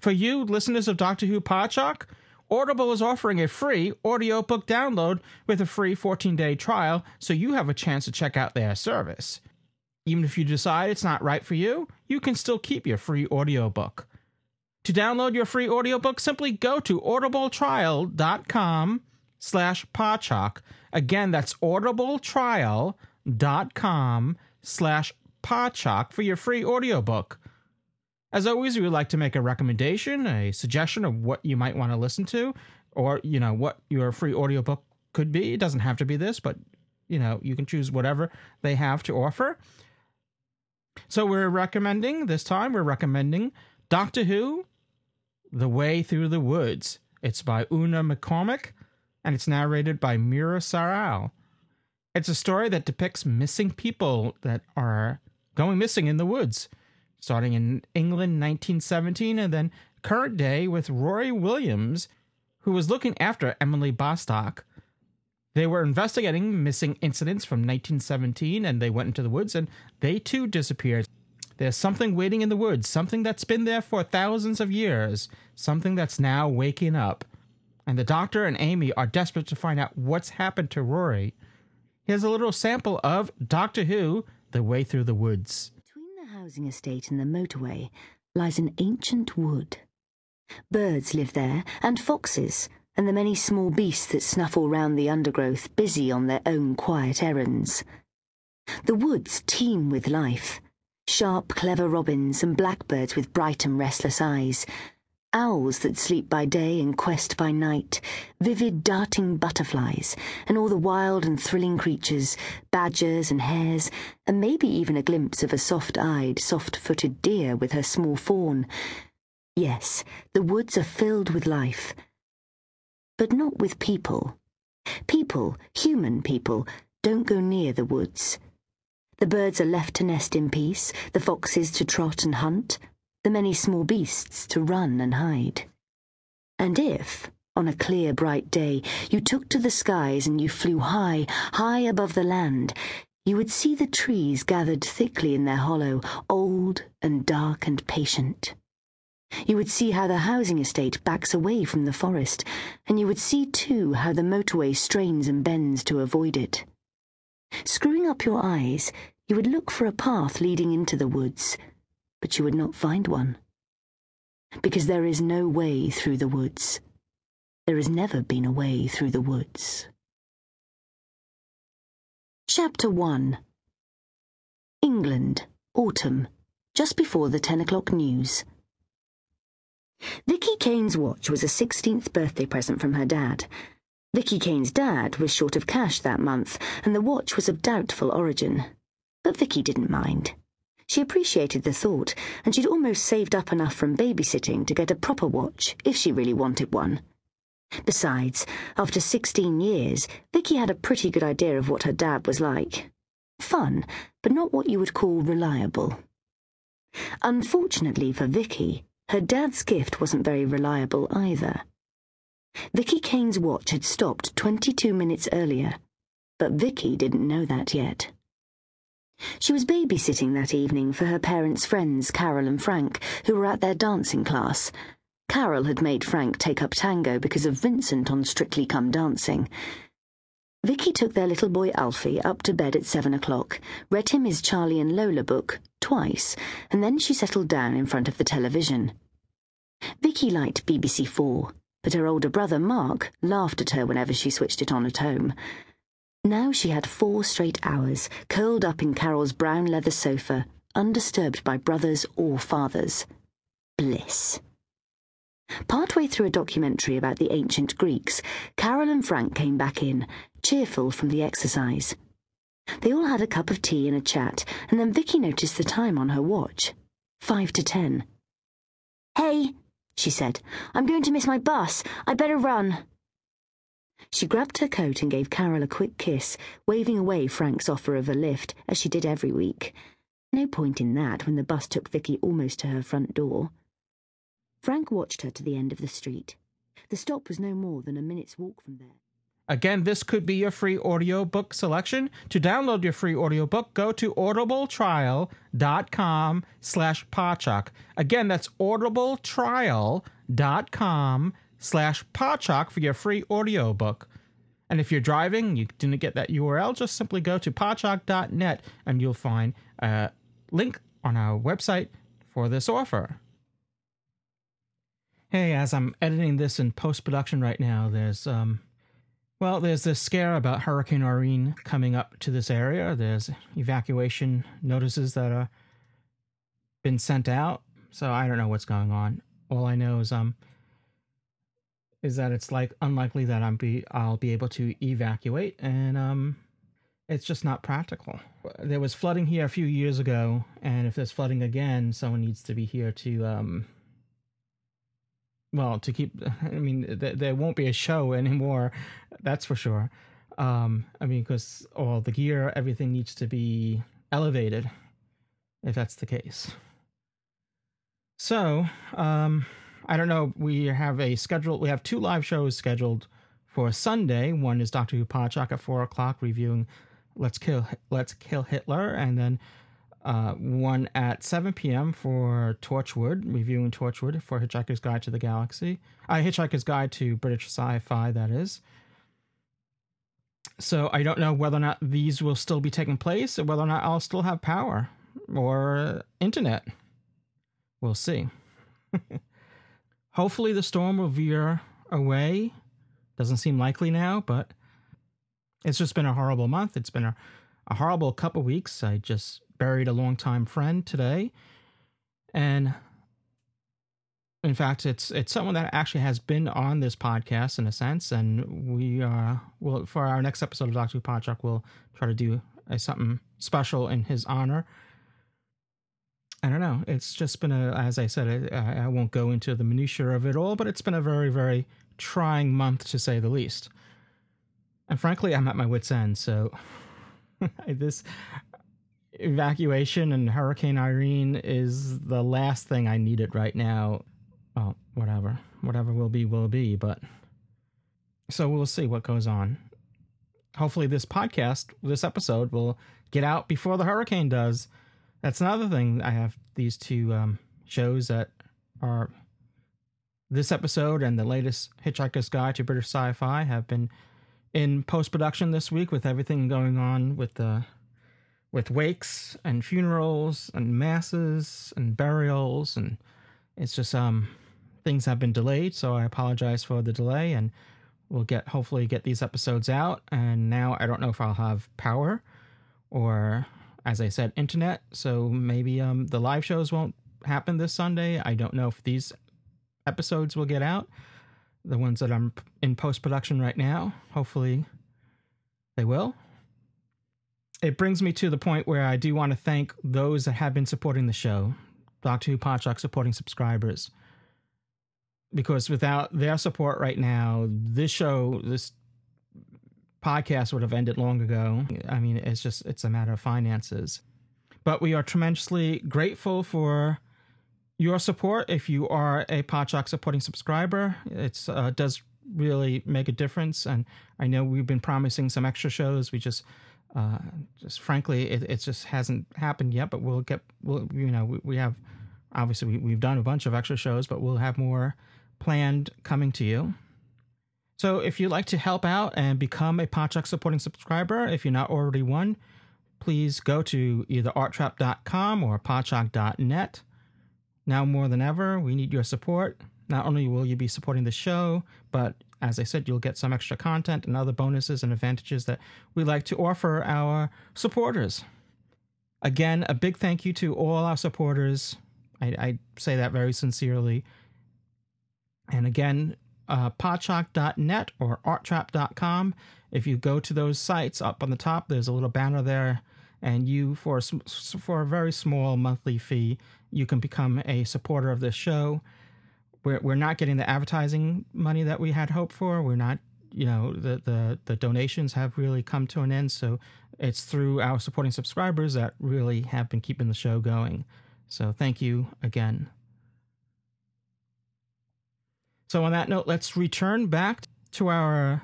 S1: For you, listeners of Doctor Who Podshock, Audible is offering a free audiobook download with a free 14 day trial, so you have a chance to check out their service. Even if you decide it's not right for you, you can still keep your free audiobook. To download your free audiobook, simply go to audibletrial.com slash podshock. Again, that's audibletrial.com slash podshock for your free audiobook. As always, we would like to make a recommendation, a suggestion of what you might want to listen to, or you know what your free audiobook could be. It doesn't have to be this, but you know you can choose whatever they have to offer. So we're recommending this time. We're recommending Doctor Who: The Way Through the Woods. It's by Una McCormack, and it's narrated by Meera Syal. It's a story that depicts missing people that are going missing in the woods starting in England 1917 and then current day with Rory Williams, who was looking after Emily Bostock. They were investigating missing incidents from 1917 and they went into the woods and they too disappeared. There's something waiting in the woods, something that's been there for thousands of years, something that's now waking up. And the doctor and Amy are desperate to find out what's happened to Rory. Here's a little sample of Doctor Who The Way Through the Woods.
S11: Between the housing estate and the motorway lies an ancient wood. Birds live there, and foxes, and the many small beasts that snuffle round the undergrowth, busy on their own quiet errands. The woods teem with life sharp, clever robins and blackbirds with bright and restless eyes, owls that sleep by day and quest by night, vivid darting butterflies, and all the wild and thrilling creatures, badgers and hares, and maybe even a glimpse of a soft-eyed, soft-footed deer with her small fawn. Yes, the woods are filled with life, but not with people. People, human people, don't go near the woods. The birds are left to nest in peace, the foxes to trot and hunt, the many small beasts to run and hide. And if, on a clear, bright day, you took to the skies and you flew high, high above the land, you would see the trees gathered thickly in their hollow, old and dark and patient. You would see how the housing estate backs away from the forest, and you would see too how the motorway strains and bends to avoid it. Screwing up your eyes, you would look for a path leading into the woods, but you would not find one. Because there is no way through the woods. There has never been a way through the woods. Chapter 1 England, Autumn, just before the 10 o'clock news. Vicky Kane's watch was a 16th birthday present from her dad. Vicky Kane's dad was short of cash that month, and the watch was of doubtful origin. But Vicky didn't mind. She appreciated the thought, and she'd almost saved up enough from babysitting to get a proper watch if she really wanted one. Besides, after 16 years, Vicky had a pretty good idea of what her dad was like. Fun, but not what you would call reliable. Unfortunately for Vicky, her dad's gift wasn't very reliable either. Vicky Kane's watch had stopped 22 minutes earlier, but Vicky didn't know that yet. She was babysitting that evening for her parents' friends, Carol and Frank, who were at their dancing class. Carol had made Frank take up tango because of Vincent on Strictly Come Dancing. Vicky took their little boy Alfie up to bed at seven o'clock, read him his Charlie and Lola book twice, and then she settled down in front of the television. Vicky liked BBC Four, but her older brother Mark laughed at her whenever she switched it on at home. Now she had four straight hours, curled up in Carol's brown leather sofa, undisturbed by brothers or fathers. Bliss. Partway through a documentary about the ancient Greeks, Carol and Frank came back in, cheerful from the exercise. They all had a cup of tea and a chat, and then Vicky noticed the time on her watch. Five to ten.
S12: Hey, she said, I'm going to miss my bus. I better run.
S11: She grabbed her coat and gave Carol a quick kiss, waving away Frank's offer of a lift, as she did every week. No point in that when the bus took Vicky almost to her front door. Frank watched her to the end of the street. The stop was no more than a minute's walk from there.
S1: Again, this could be your free audiobook selection. To download your free audiobook, go to audibletrial.com slash Podshock. Again, that's audibletrial.com slash Podshock for your free audiobook. And if you're driving, you didn't get that URL, just simply go to podshock.net and you'll find a link on our website for this offer. Hey, as I'm editing this in post production right now, there's um well, there's this scare about Hurricane Irene coming up to this area. There's evacuation notices that are been sent out. So I don't know what's going on. All I know is um is that it's like unlikely that I'm be I'll be able to evacuate and um it's just not practical. There was flooding here a few years ago and if there's flooding again, someone needs to be here to um well to keep i mean th- there won't be a show anymore that's for sure um i mean because all the gear everything needs to be elevated if that's the case so um i don't know we have a schedule we have two live shows scheduled for sunday one is dr who Podshock at four o'clock reviewing let's kill let's kill hitler and then uh, one at 7 p.m. for Torchwood, reviewing Torchwood for Hitchhiker's Guide to the Galaxy. Uh, Hitchhiker's Guide to British Sci Fi, that is. So I don't know whether or not these will still be taking place or whether or not I'll still have power or internet. We'll see. Hopefully, the storm will veer away. Doesn't seem likely now, but it's just been a horrible month. It's been a, a horrible couple weeks. I just buried a longtime friend today, and in fact, it's it's someone that actually has been on this podcast in a sense, and we uh will for our next episode of Doctor Podshock, we'll try to do a, something special in his honor. I don't know. It's just been a, as I said, I, I won't go into the minutiae of it all, but it's been a very, very trying month to say the least. And frankly, I'm at my wits' end. So this evacuation and Hurricane Irene is the last thing I needed right now. Well, whatever. Whatever will be, will be. But so we'll see what goes on. Hopefully, this podcast, this episode, will get out before the hurricane does. That's another thing. I have these two um, shows that are this episode and the latest Hitchhiker's Guide to British Sci Fi have been in post production this week with everything going on with the with wakes and funerals and masses and burials and it's just um things have been delayed so i apologize for the delay and we'll get hopefully get these episodes out and now i don't know if i'll have power or as i said internet. So maybe um the live shows won't happen this sunday. I don't know if these episodes will get out the ones that i'm in post production right now. Hopefully they will. It brings me to the point where I do want to thank those that have been supporting the show, Doctor Who Podshock supporting subscribers. Because without their support right now, this show, this podcast would have ended long ago. I mean, it's just, it's a matter of finances. But we are tremendously grateful for your support. If you are a Podshock supporting subscriber, it uh, does really make a difference. And I know we've been promising some extra shows. We just, uh, just frankly, it, it just hasn't happened yet. But we'll get, we'll, you know, we, we have obviously we, we've done a bunch of extra shows, but we'll have more planned coming to you. So if you'd like to help out and become a Podshock supporting subscriber, if you're not already one, please go to either arttrap.com or podshock.net. Now more than ever, we need your support. Not only will you be supporting the show, but as I said, you'll get some extra content and other bonuses and advantages that we like to offer our supporters. Again, a big thank you to all our supporters. I, I say that very sincerely. And again, uh, podshock.net or arttrap.com. If you go to those sites up on the top, there's a little banner there, and you for a, for a very small monthly fee, you can become a supporter of this show. We're we're not getting the advertising money that we had hoped for. We're not, you know, the the the donations have really come to an end. So it's through our supporting subscribers that really have been keeping the show going. So thank you again. So, on that note, let's return back to our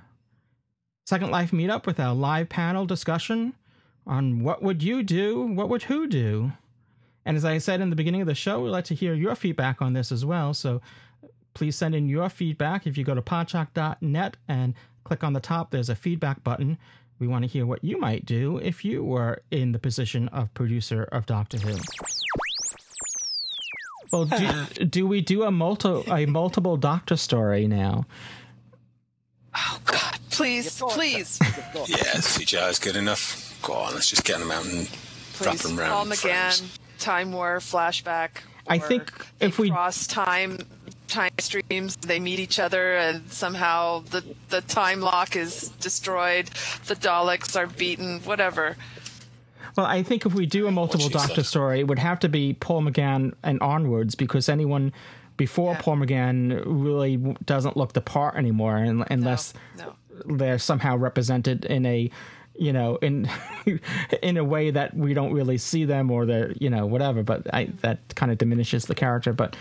S1: Second Life meetup with our live panel discussion on what would you do, what would who do. And as I said in the beginning of the show, we'd like to hear your feedback on this as well. So please send in your feedback. If you go to podshock.net and click on the top, there's a feedback button. We want to hear what you might do if you were in the position of producer of Doctor Who. Well, do, do we do a multi a multiple doctor story now?
S9: Oh God! Please, please.
S5: yeah, CGI is good enough. Go on, let's just get them out and wrap
S9: Please,
S5: them around.
S9: Paul
S5: in
S9: McGann,
S5: frames.
S9: Time War flashback.
S1: I think
S9: they
S1: if we
S9: cross time time streams, they meet each other, and somehow the the time lock is destroyed. The Daleks are beaten. Whatever.
S1: Well, I think if we do a oh,
S5: multiple
S1: doctor
S5: said.
S1: story, it would have to be Paul McGann and onwards because anyone before Paul McGann really doesn't look the part anymore, un- unless
S9: no.
S1: they're somehow represented in a, you know, in in a way that we don't really see them or they're, you know, whatever. But I, that kind of diminishes the character. But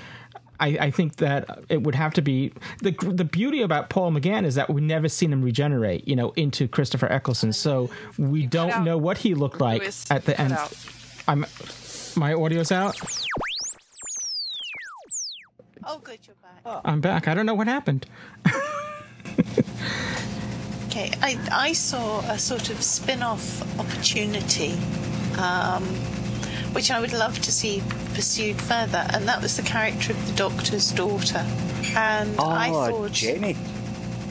S1: I, I think that it would have to be the the beauty about Paul McGann is that we never seen him regenerate, you know, into Christopher Eccleston. So we don't know what he looked like
S9: Louis,
S1: at the end.
S9: out.
S1: I'm my audio's out.
S7: Oh, good, you're back.
S1: I'm back. I don't know what happened.
S7: Okay, I, I saw a sort of spin off opportunity, um, which I would love to see pursued further, and that was the character of the Doctor's daughter. And I
S6: Oh,
S7: thought,
S6: Jenny.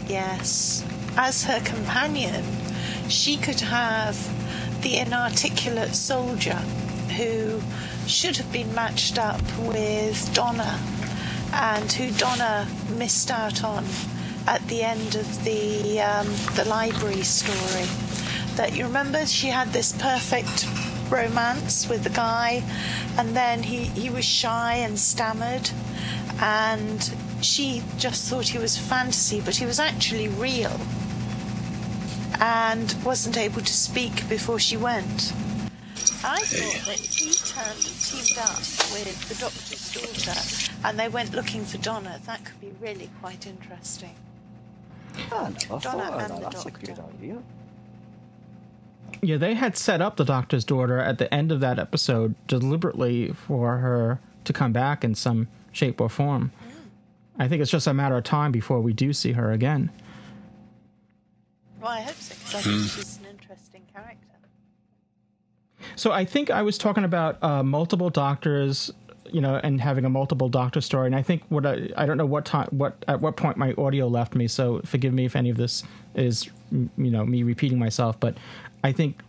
S7: yes, as her companion, she could have the inarticulate soldier who should have been matched up with Donna, and who Donna missed out on at the end of the um, the library story. That you remember, she had this perfect romance with the guy, and then he he was shy and stammered, and she just thought he was fantasy, but he was actually real, and wasn't able to speak before she went. I thought that he turned and teamed up with the doctor's daughter and they went looking for Donna, that could be really quite interesting.
S6: Ah, I never
S7: Donna and the
S6: that. That's a
S7: Doctor.
S6: Good idea.
S1: Yeah, they had set up the doctor's daughter at the end of that episode deliberately for her to come back in some shape or form. I think it's just a matter of time before we do see her again.
S7: Well, I hope so, because I think she's an interesting character.
S1: So I think I was talking about uh, multiple doctors, you know, and having a multiple doctor story. And I think what I, I don't know what time, what at what point my audio left me. So forgive me if any of this is, you know, me repeating myself. But I think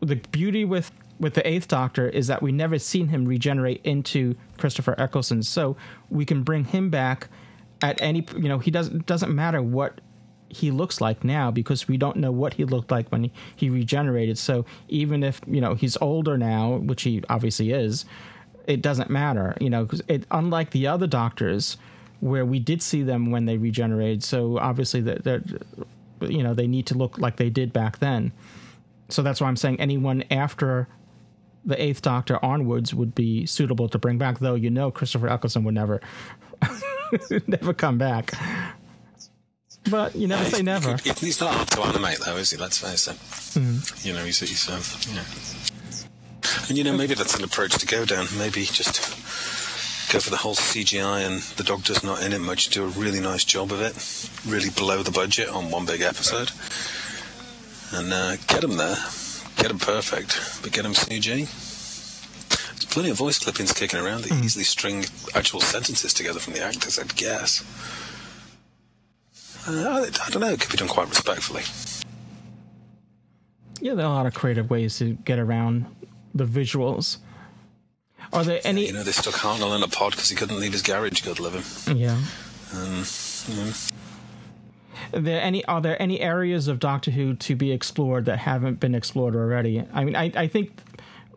S1: the beauty with with the Eighth Doctor is that we never seen him regenerate into Christopher Eccleston. So we can bring him back at any, you know, he doesn't doesn't matter what he looks like now because we don't know what he looked like when he, he regenerated. So even if you know he's older now, which he obviously is, it doesn't matter. You know, 'cause it unlike the other doctors where we did see them when they regenerated. So obviously that you know they need to look like they did back then. So that's why I'm saying anyone after the Eighth Doctor onwards would be suitable to bring back. Though you know Christopher Eccleston would never never come back. but you never say never.
S5: He's not hard to animate, though, is he? Let's face it.
S1: Mm.
S5: You know, he's, he's um, yeah. And you know, maybe that's an approach to go down. Maybe just go for the whole CGI and the doctor's not in it much. Do a really nice job of it. Really blow the budget on one big episode, and uh, get him there. Get him perfect, but get him CG. There's plenty of voice clippings kicking around that easily string actual sentences together from the actors. I'd guess. Uh, I, I don't know. It could be done quite respectfully.
S1: Yeah, there are a lot of creative ways to get around the visuals. Are there any?
S5: You know, they stuck Hartnell in a pod because he couldn't leave his garage. God love him.
S1: Yeah.
S5: Um, yeah.
S1: Are there any are there any areas of Doctor Who to be explored that haven't been explored already? I mean, I, I think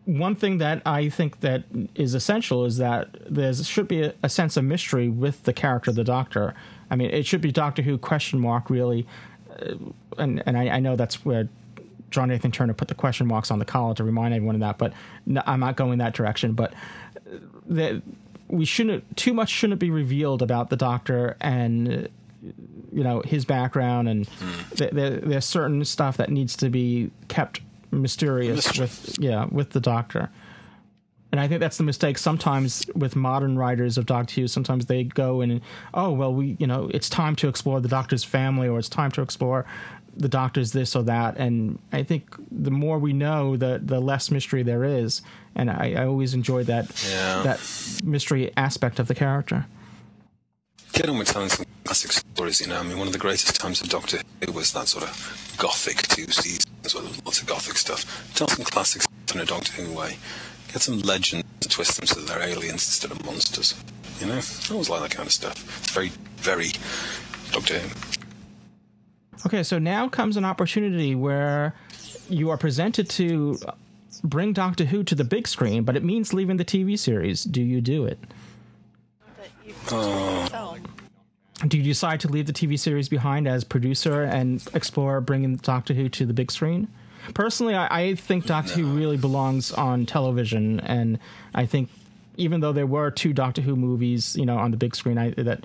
S1: one thing that I think that is essential is that there should be a, a, sense of mystery with the character of the Doctor. I mean, it should be Doctor Who question mark really, uh, and and I, I, know that's where John Nathan Turner put the question marks on the collar to remind everyone of that. But no, I'm not going that direction. But that we shouldn't too much shouldn't be revealed about the Doctor and you know his background and mm. there, there's certain stuff that needs to be kept mysterious with yeah with the doctor. And i think that's the mistake sometimes with modern writers of doctor who. Sometimes they go and oh well we you know it's time to explore the doctor's family or it's time to explore the doctor's this or that. And i think the more we know the the less mystery there is. And i, I always enjoyed that
S5: yeah.
S1: that mystery aspect of the character
S5: get on with telling some classic stories, you know. I mean, one of the greatest times of Doctor Who was that sort of gothic two seasons with lots of gothic stuff. Tell some classics in a Doctor Who way. Get some legends and twist them so they're aliens instead of monsters. You know? I always like that kind of stuff. It's very, very Doctor Who.
S1: Okay, so now comes an opportunity where you are presented to bring Doctor Who to the big screen, but it means leaving the TV series. Do you do it?
S5: Oh.
S1: Do you decide to leave the TV series behind as producer and explore bringing Doctor Who to the big screen? Personally, I, I think Doctor. Who really belongs on television, and I think even though there were two Doctor Who movies, you know, on the big screen, I, that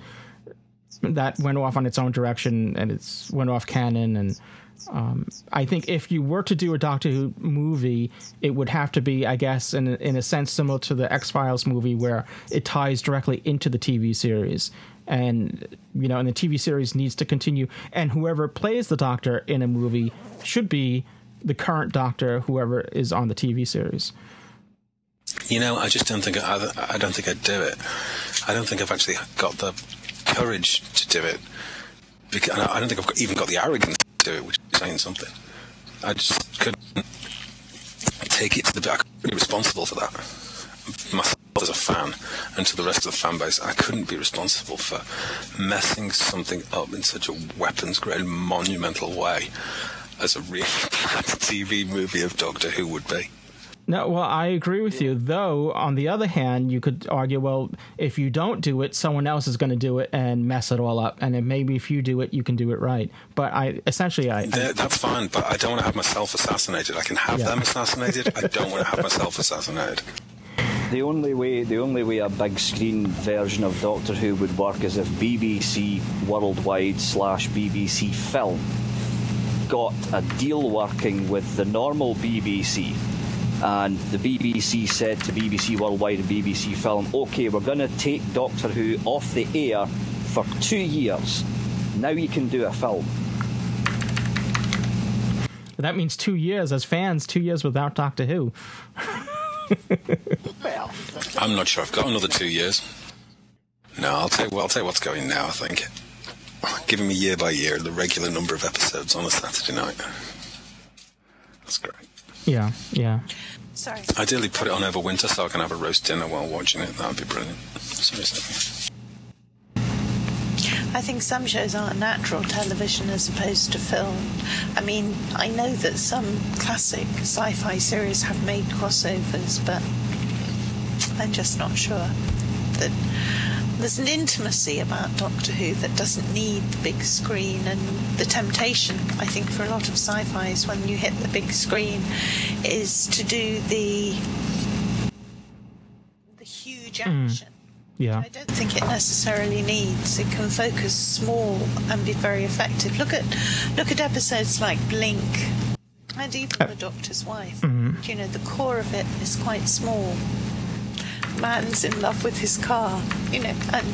S1: that went off on its own direction and it's went off canon and um, I think if you were to do a Doctor Who movie, it would have to be, I guess, in a, in a sense similar to the X Files movie, where it ties directly into the TV series, and you know, and the TV series needs to continue. And whoever plays the Doctor in a movie should be the current Doctor, whoever is on the TV series.
S5: You know, I just don't think I, I don't think I'd do it. I don't think I've actually got the courage to do it. Because I don't think I've got, even got the arrogance to do it, saying something. I just couldn't take it to the. Couldn't be responsible for that. Myself as a fan, and to the rest of the fan base, I couldn't be responsible for messing something up in such a weapons-grade, monumental way as a bad TV movie of Doctor Who would be.
S1: No, well, I agree with you. Though, on the other hand, you could argue, well, if you don't do it, someone else is going to do it and mess it all up, and then maybe if you do it, you can do it right. But I essentially, I, I
S5: that's fine. But I don't want to have myself assassinated. I can have yeah. them assassinated. I don't want to have myself assassinated.
S6: The only way, the only way a big screen version of Doctor Who would work is if BBC Worldwide slash BBC Film got a deal working with the normal BBC and the BBC said to BBC Worldwide and BBC Film, okay, we're going to take Doctor Who off the air for two years. Now you can do a film.
S1: That means two years as fans, two years without Doctor Who.
S5: well, I'm not sure. I've got another two years. No, I'll tell you. Well, I'll tell you what's going now. I think giving me year by year the regular number of episodes on a Saturday night. That's great.
S1: Yeah, yeah.
S7: Sorry.
S5: Ideally, put it on over winter so I can have a roast dinner while watching it. That would be brilliant. Sorry,
S7: I think some shows aren't natural television as opposed to film. I mean, I know that some classic sci fi series have made crossovers, but I'm just not sure that there's an intimacy about Doctor Who that doesn't need the big screen, and the temptation, I think, for a lot of sci-fi's when you hit the big screen, is to do the the huge
S1: hmm.
S7: action.
S1: Yeah.
S7: I don't think it necessarily needs. It can focus small and be very effective. Look at look at episodes like Blink and even The Doctor's Wife.
S1: Mhm.
S7: You know, the core of it is quite small. Man's in love with his car, you know, and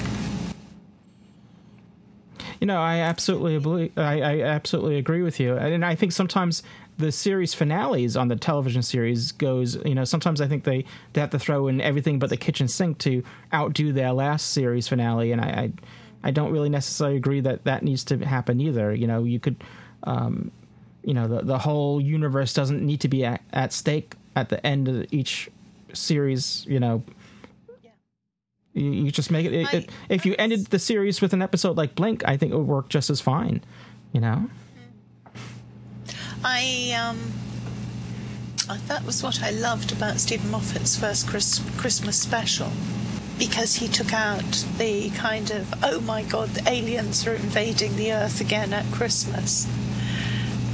S1: You know, I absolutely believe, I, I absolutely agree with you, and I think sometimes the series finales on the television series goes. You know, sometimes I think they, they have to throw in everything but the kitchen sink to outdo their last series finale, and I, I, I don't really necessarily agree that that needs to happen either. You know, you could, um, you know, the the whole universe doesn't need to be at, at stake at the end of each series. You know. You, you just make it, it, it. If you ended the series with an episode like Blink, I think it would work just as fine. You know.
S7: I um, I, that was what I loved about Steven Moffat's first Chris, Christmas special, because he took out the kind of oh my god, the aliens are invading the Earth again at Christmas,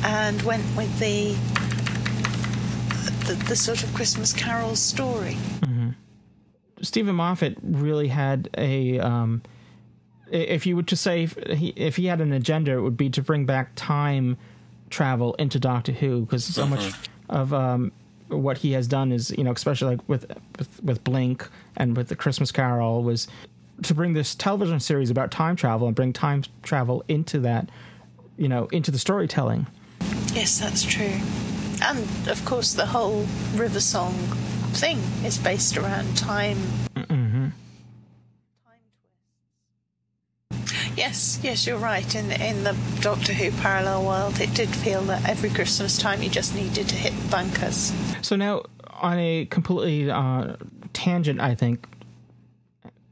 S7: and went with the the, the sort of Christmas Carol story.
S1: Steven Moffat really had a. Um, if you were to say if he, if he had an agenda, it would be to bring back time travel into Doctor Who because so much of um, what he has done is you know especially like with, with with Blink and with the Christmas Carol was to bring this television series about time travel and bring time travel into that you know into the storytelling.
S7: Yes, that's true. And of course, the whole River Song thing is based around time.
S1: Mm-hmm.
S7: Yes, yes, you're right. In in the Doctor Who parallel world, it did feel that every Christmas time you just needed to hit bunkers.
S1: So now, on a completely uh, tangent, I think,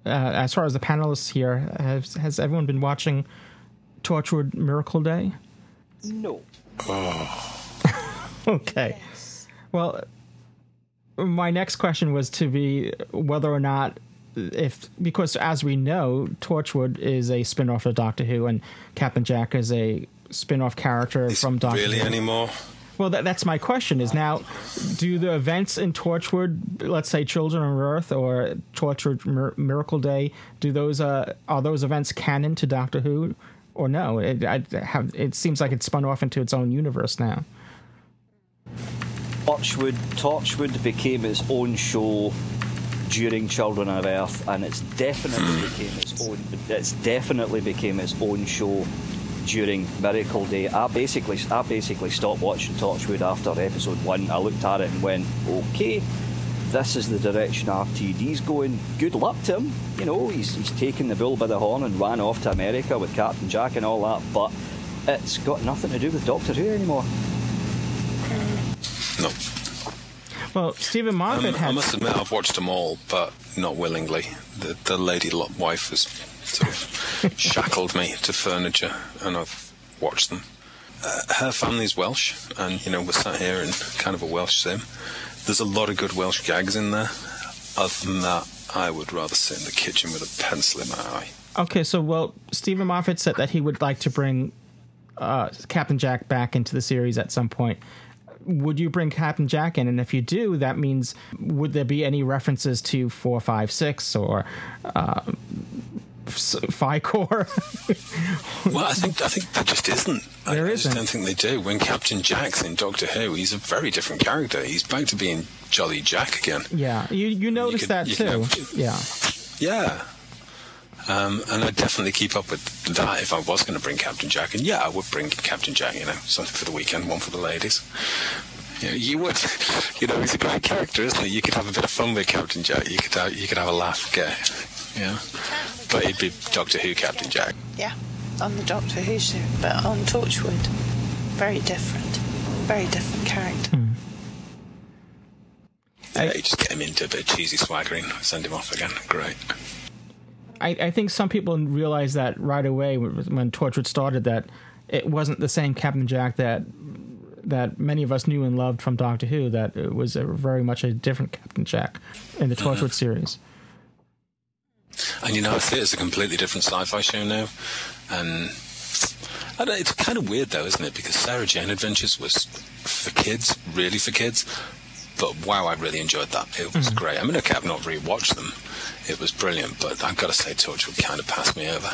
S1: uh, as far as the panelists here, has has everyone been watching Torchwood Miracle Day?
S6: No.
S1: okay. Well, my next question was to be whether or not if because as we know, Torchwood is a spin-off of Doctor Who, and Captain Jack is a spin-off character from Doctor
S5: Really
S1: Who.
S5: anymore?
S1: Well, that, that's my question. Is now, do the events in Torchwood, let's say Children of Earth or Torchwood Mir- Miracle Day, do those uh, are those events canon to Doctor Who, or no? It, I have, it seems like it's spun off into its own universe now.
S6: Torchwood, Torchwood became its own show during Children of Earth, and it's definitely became its own. It's definitely became its own show during Miracle Day. I basically, I basically stopped watching Torchwood after episode one. I looked at it and went, okay. This is the direction RTD's going. Good luck to him. You know, he's, he's taken the bull by the horn and ran off to America with Captain Jack and all that, but it's got nothing to do with Doctor Who anymore.
S5: No.
S1: Well, Steven
S5: Um,
S1: Moffat
S5: I must admit, I've watched them all, but not willingly. The, the lady wife has sort of shackled me to furniture, and I've watched them. Uh, her family's Welsh, and you know we're sat here in kind of a Welsh sim. There's a lot of good Welsh gags in there. Other than that, I would rather sit in the kitchen with a pencil in my eye.
S1: Okay, so well, Steven Moffat said that he would like to bring uh, Captain Jack back into the series at some point. Would you bring Captain Jack in? And if you do, that means would there be any references to four, five, six, or uh, Ficor?
S5: Well, I think I think that just isn't. I, I just don't think they do. When Captain Jack's in Doctor Who, he's a very different character. He's back to being Jolly Jack again.
S1: yeah, you you noticed
S5: could-
S1: that
S5: you
S1: too.
S5: could-
S1: yeah.
S5: Yeah. Um, and I'd definitely keep up with that if I was going to bring Captain Jack. And yeah, I would bring Captain Jack, you know, something for the weekend, one for the ladies. You, know, you would, you know, he's a great character, isn't he? You could have a bit of fun with Captain Jack. You could have, you could have a laugh, get, yeah. But he'd be Doctor Who Captain Jack.
S7: Yeah, on the Doctor Who show, but on Torchwood, very different, very different character.
S5: Yeah, you just get him into a bit of cheesy swaggering, send him off again. Great.
S1: I, I think some people realized that right away when Torchwood started that it wasn't the same Captain Jack that that many of us knew and loved from Doctor Who. That it was a very much a different Captain Jack in the mm-hmm. Torchwood series.
S5: And you know, I see it as a completely different sci-fi show now. And I don't, it's kind of weird though, isn't it? Because Sarah Jane Adventures was for kids, really for kids. But wow, I really enjoyed that. It was great. I mean, okay, I've not rewatched them. It was brilliant, but I've got to say, Torchwood kind of passed me over.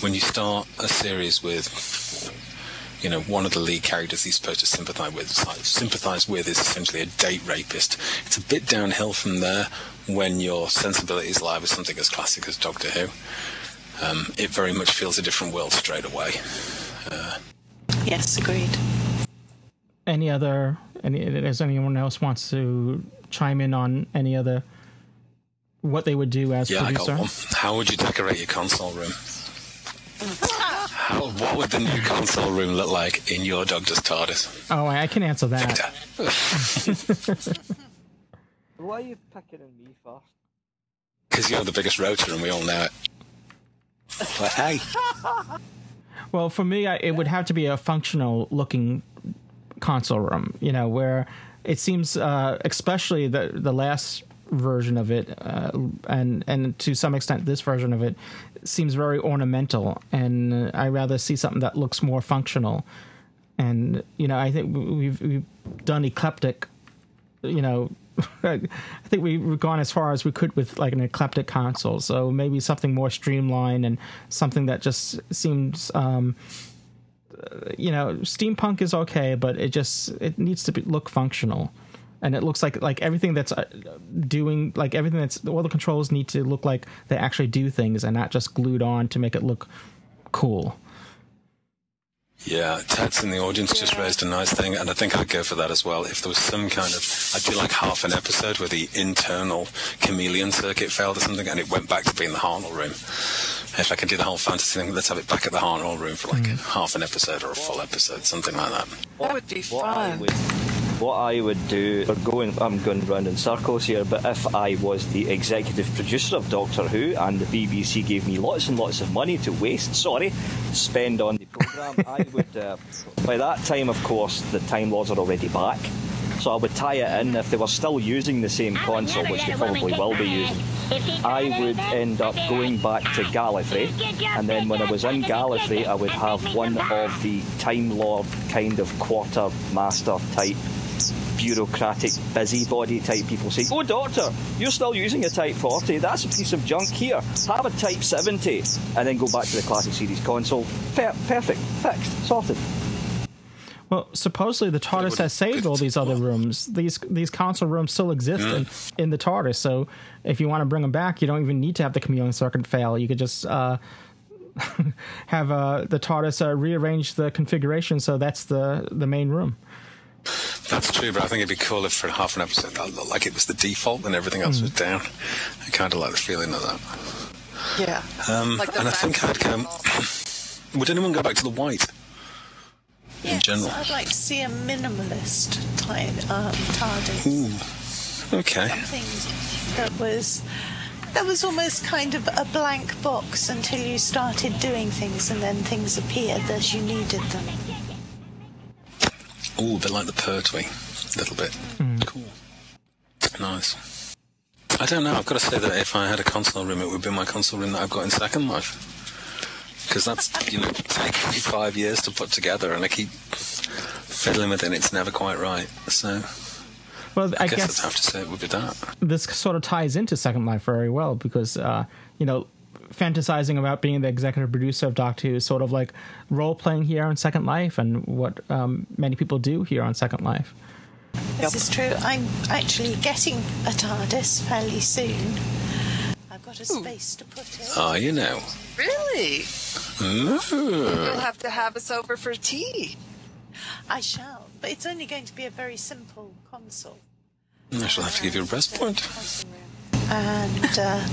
S5: When you start a series with, you know, one of the lead characters he's supposed to sympathise with, sympathise with is essentially a date rapist. It's a bit downhill from there when your sensibilities lie with something as classic as Doctor Who. Um, it very much feels a different world straight away. Uh,
S7: Yes, agreed.
S1: Any other? Any? Does anyone else wants to chime in on any other? What they would do as
S5: yeah,
S1: producer?
S5: I got one. How would you decorate your console room? How, what would the new console room look like in your Doctor's TARDIS?
S1: Oh, I I can answer that.
S6: Why are you picking on me first?
S5: Because you're the biggest rotor and we all know it. But hey,
S1: Well, for me, I, it would have to be a functional looking console room. You know, where it seems, uh, especially the the last version of it, uh, and and to some extent this version of it, seems very ornamental, and I rather see something that looks more functional. And you know, I think we've we've done eclectic. You know, I think we've gone as far as we could with like an eclectic console. So maybe something more streamlined and something that just seems, um, you know, steampunk is okay, but it just it needs to be, look functional. And it looks like like everything that's uh, doing like everything that's all the controls need to look like they actually do things and not just glued on to make it look cool.
S5: yeah, Ted's in the audience just raised a nice thing, and I think I'd go for that as well. If there was some kind of, I'd do like half an episode where the internal chameleon circuit failed or something, and it went back to being the Hartnell room. If I could do the whole fantasy thing, let's have it back at the Hartnell room for like half an episode or a full episode, something like that.
S9: That would be
S6: What I
S9: fun.
S6: would, what I would do, or going, I'm going round in circles here, but if I was the executive producer of Doctor Who and the BBC gave me lots and lots of money to waste, sorry, spend on the programme, I would, uh, by that time, of course, the Time Lords are already back. So I would tie it in if they were still using the same console, which they probably will be using. I would end up going back to Gallifrey, and then when I was in Gallifrey, I would have one of the Time Lord kind of quartermaster type bureaucratic busybody type people say, Oh, Doctor, you're still using a Type 40. That's a piece of junk here. Have a Type 70. And then go back to the classic series console. Per- perfect. Fixed. Sorted.
S1: Well, supposedly the TARDIS has saved all these other rooms. These these console rooms still exist in, in the TARDIS. So if you want to bring them back, you don't even need to have the chameleon circuit fail. You could just uh, have uh, the TARDIS uh, rearrange the configuration so that's the the main room.
S5: That's true, but I think it'd be cool if for half an episode that looked like it was the default and everything else was down. I kind of like the feeling of that.
S9: Yeah.
S5: Um,
S9: Like the
S5: and I think I'd go. Would anyone go back to the white? In
S7: Yes,
S5: general.
S7: I'd like to see a minimalist type um, TARDIS.
S5: Okay.
S7: Something that was that was almost kind of a blank box until you started doing things, and then things appeared as you needed them.
S5: Ooh, a bit like the Pertwee. A little bit. Cool. Nice. I don't know. I've got to say that if I had a console room, it would be my console room that I've got in Second Life. Because that's, you know, taken me five years to put together, and I keep fiddling with it, and it's never quite right. So
S1: Well, I,
S5: I, guess,
S1: guess
S5: I'd have to say it would be that.
S1: this sort of ties into Second Life very well because uh, you know fantasizing about being the executive producer of Doctor Who is sort of like role playing here on Second Life and what um, many people do here on Second Life.
S7: This is true. I'm actually getting a TARDIS fairly soon. I've got a space to put it.
S5: Oh, you know.
S9: Really?
S5: Mm.
S9: You'll have to have us over for tea.
S7: I shall, but it's only going to be a very simple console.
S5: I shall have to give you a rest point.
S7: and uh,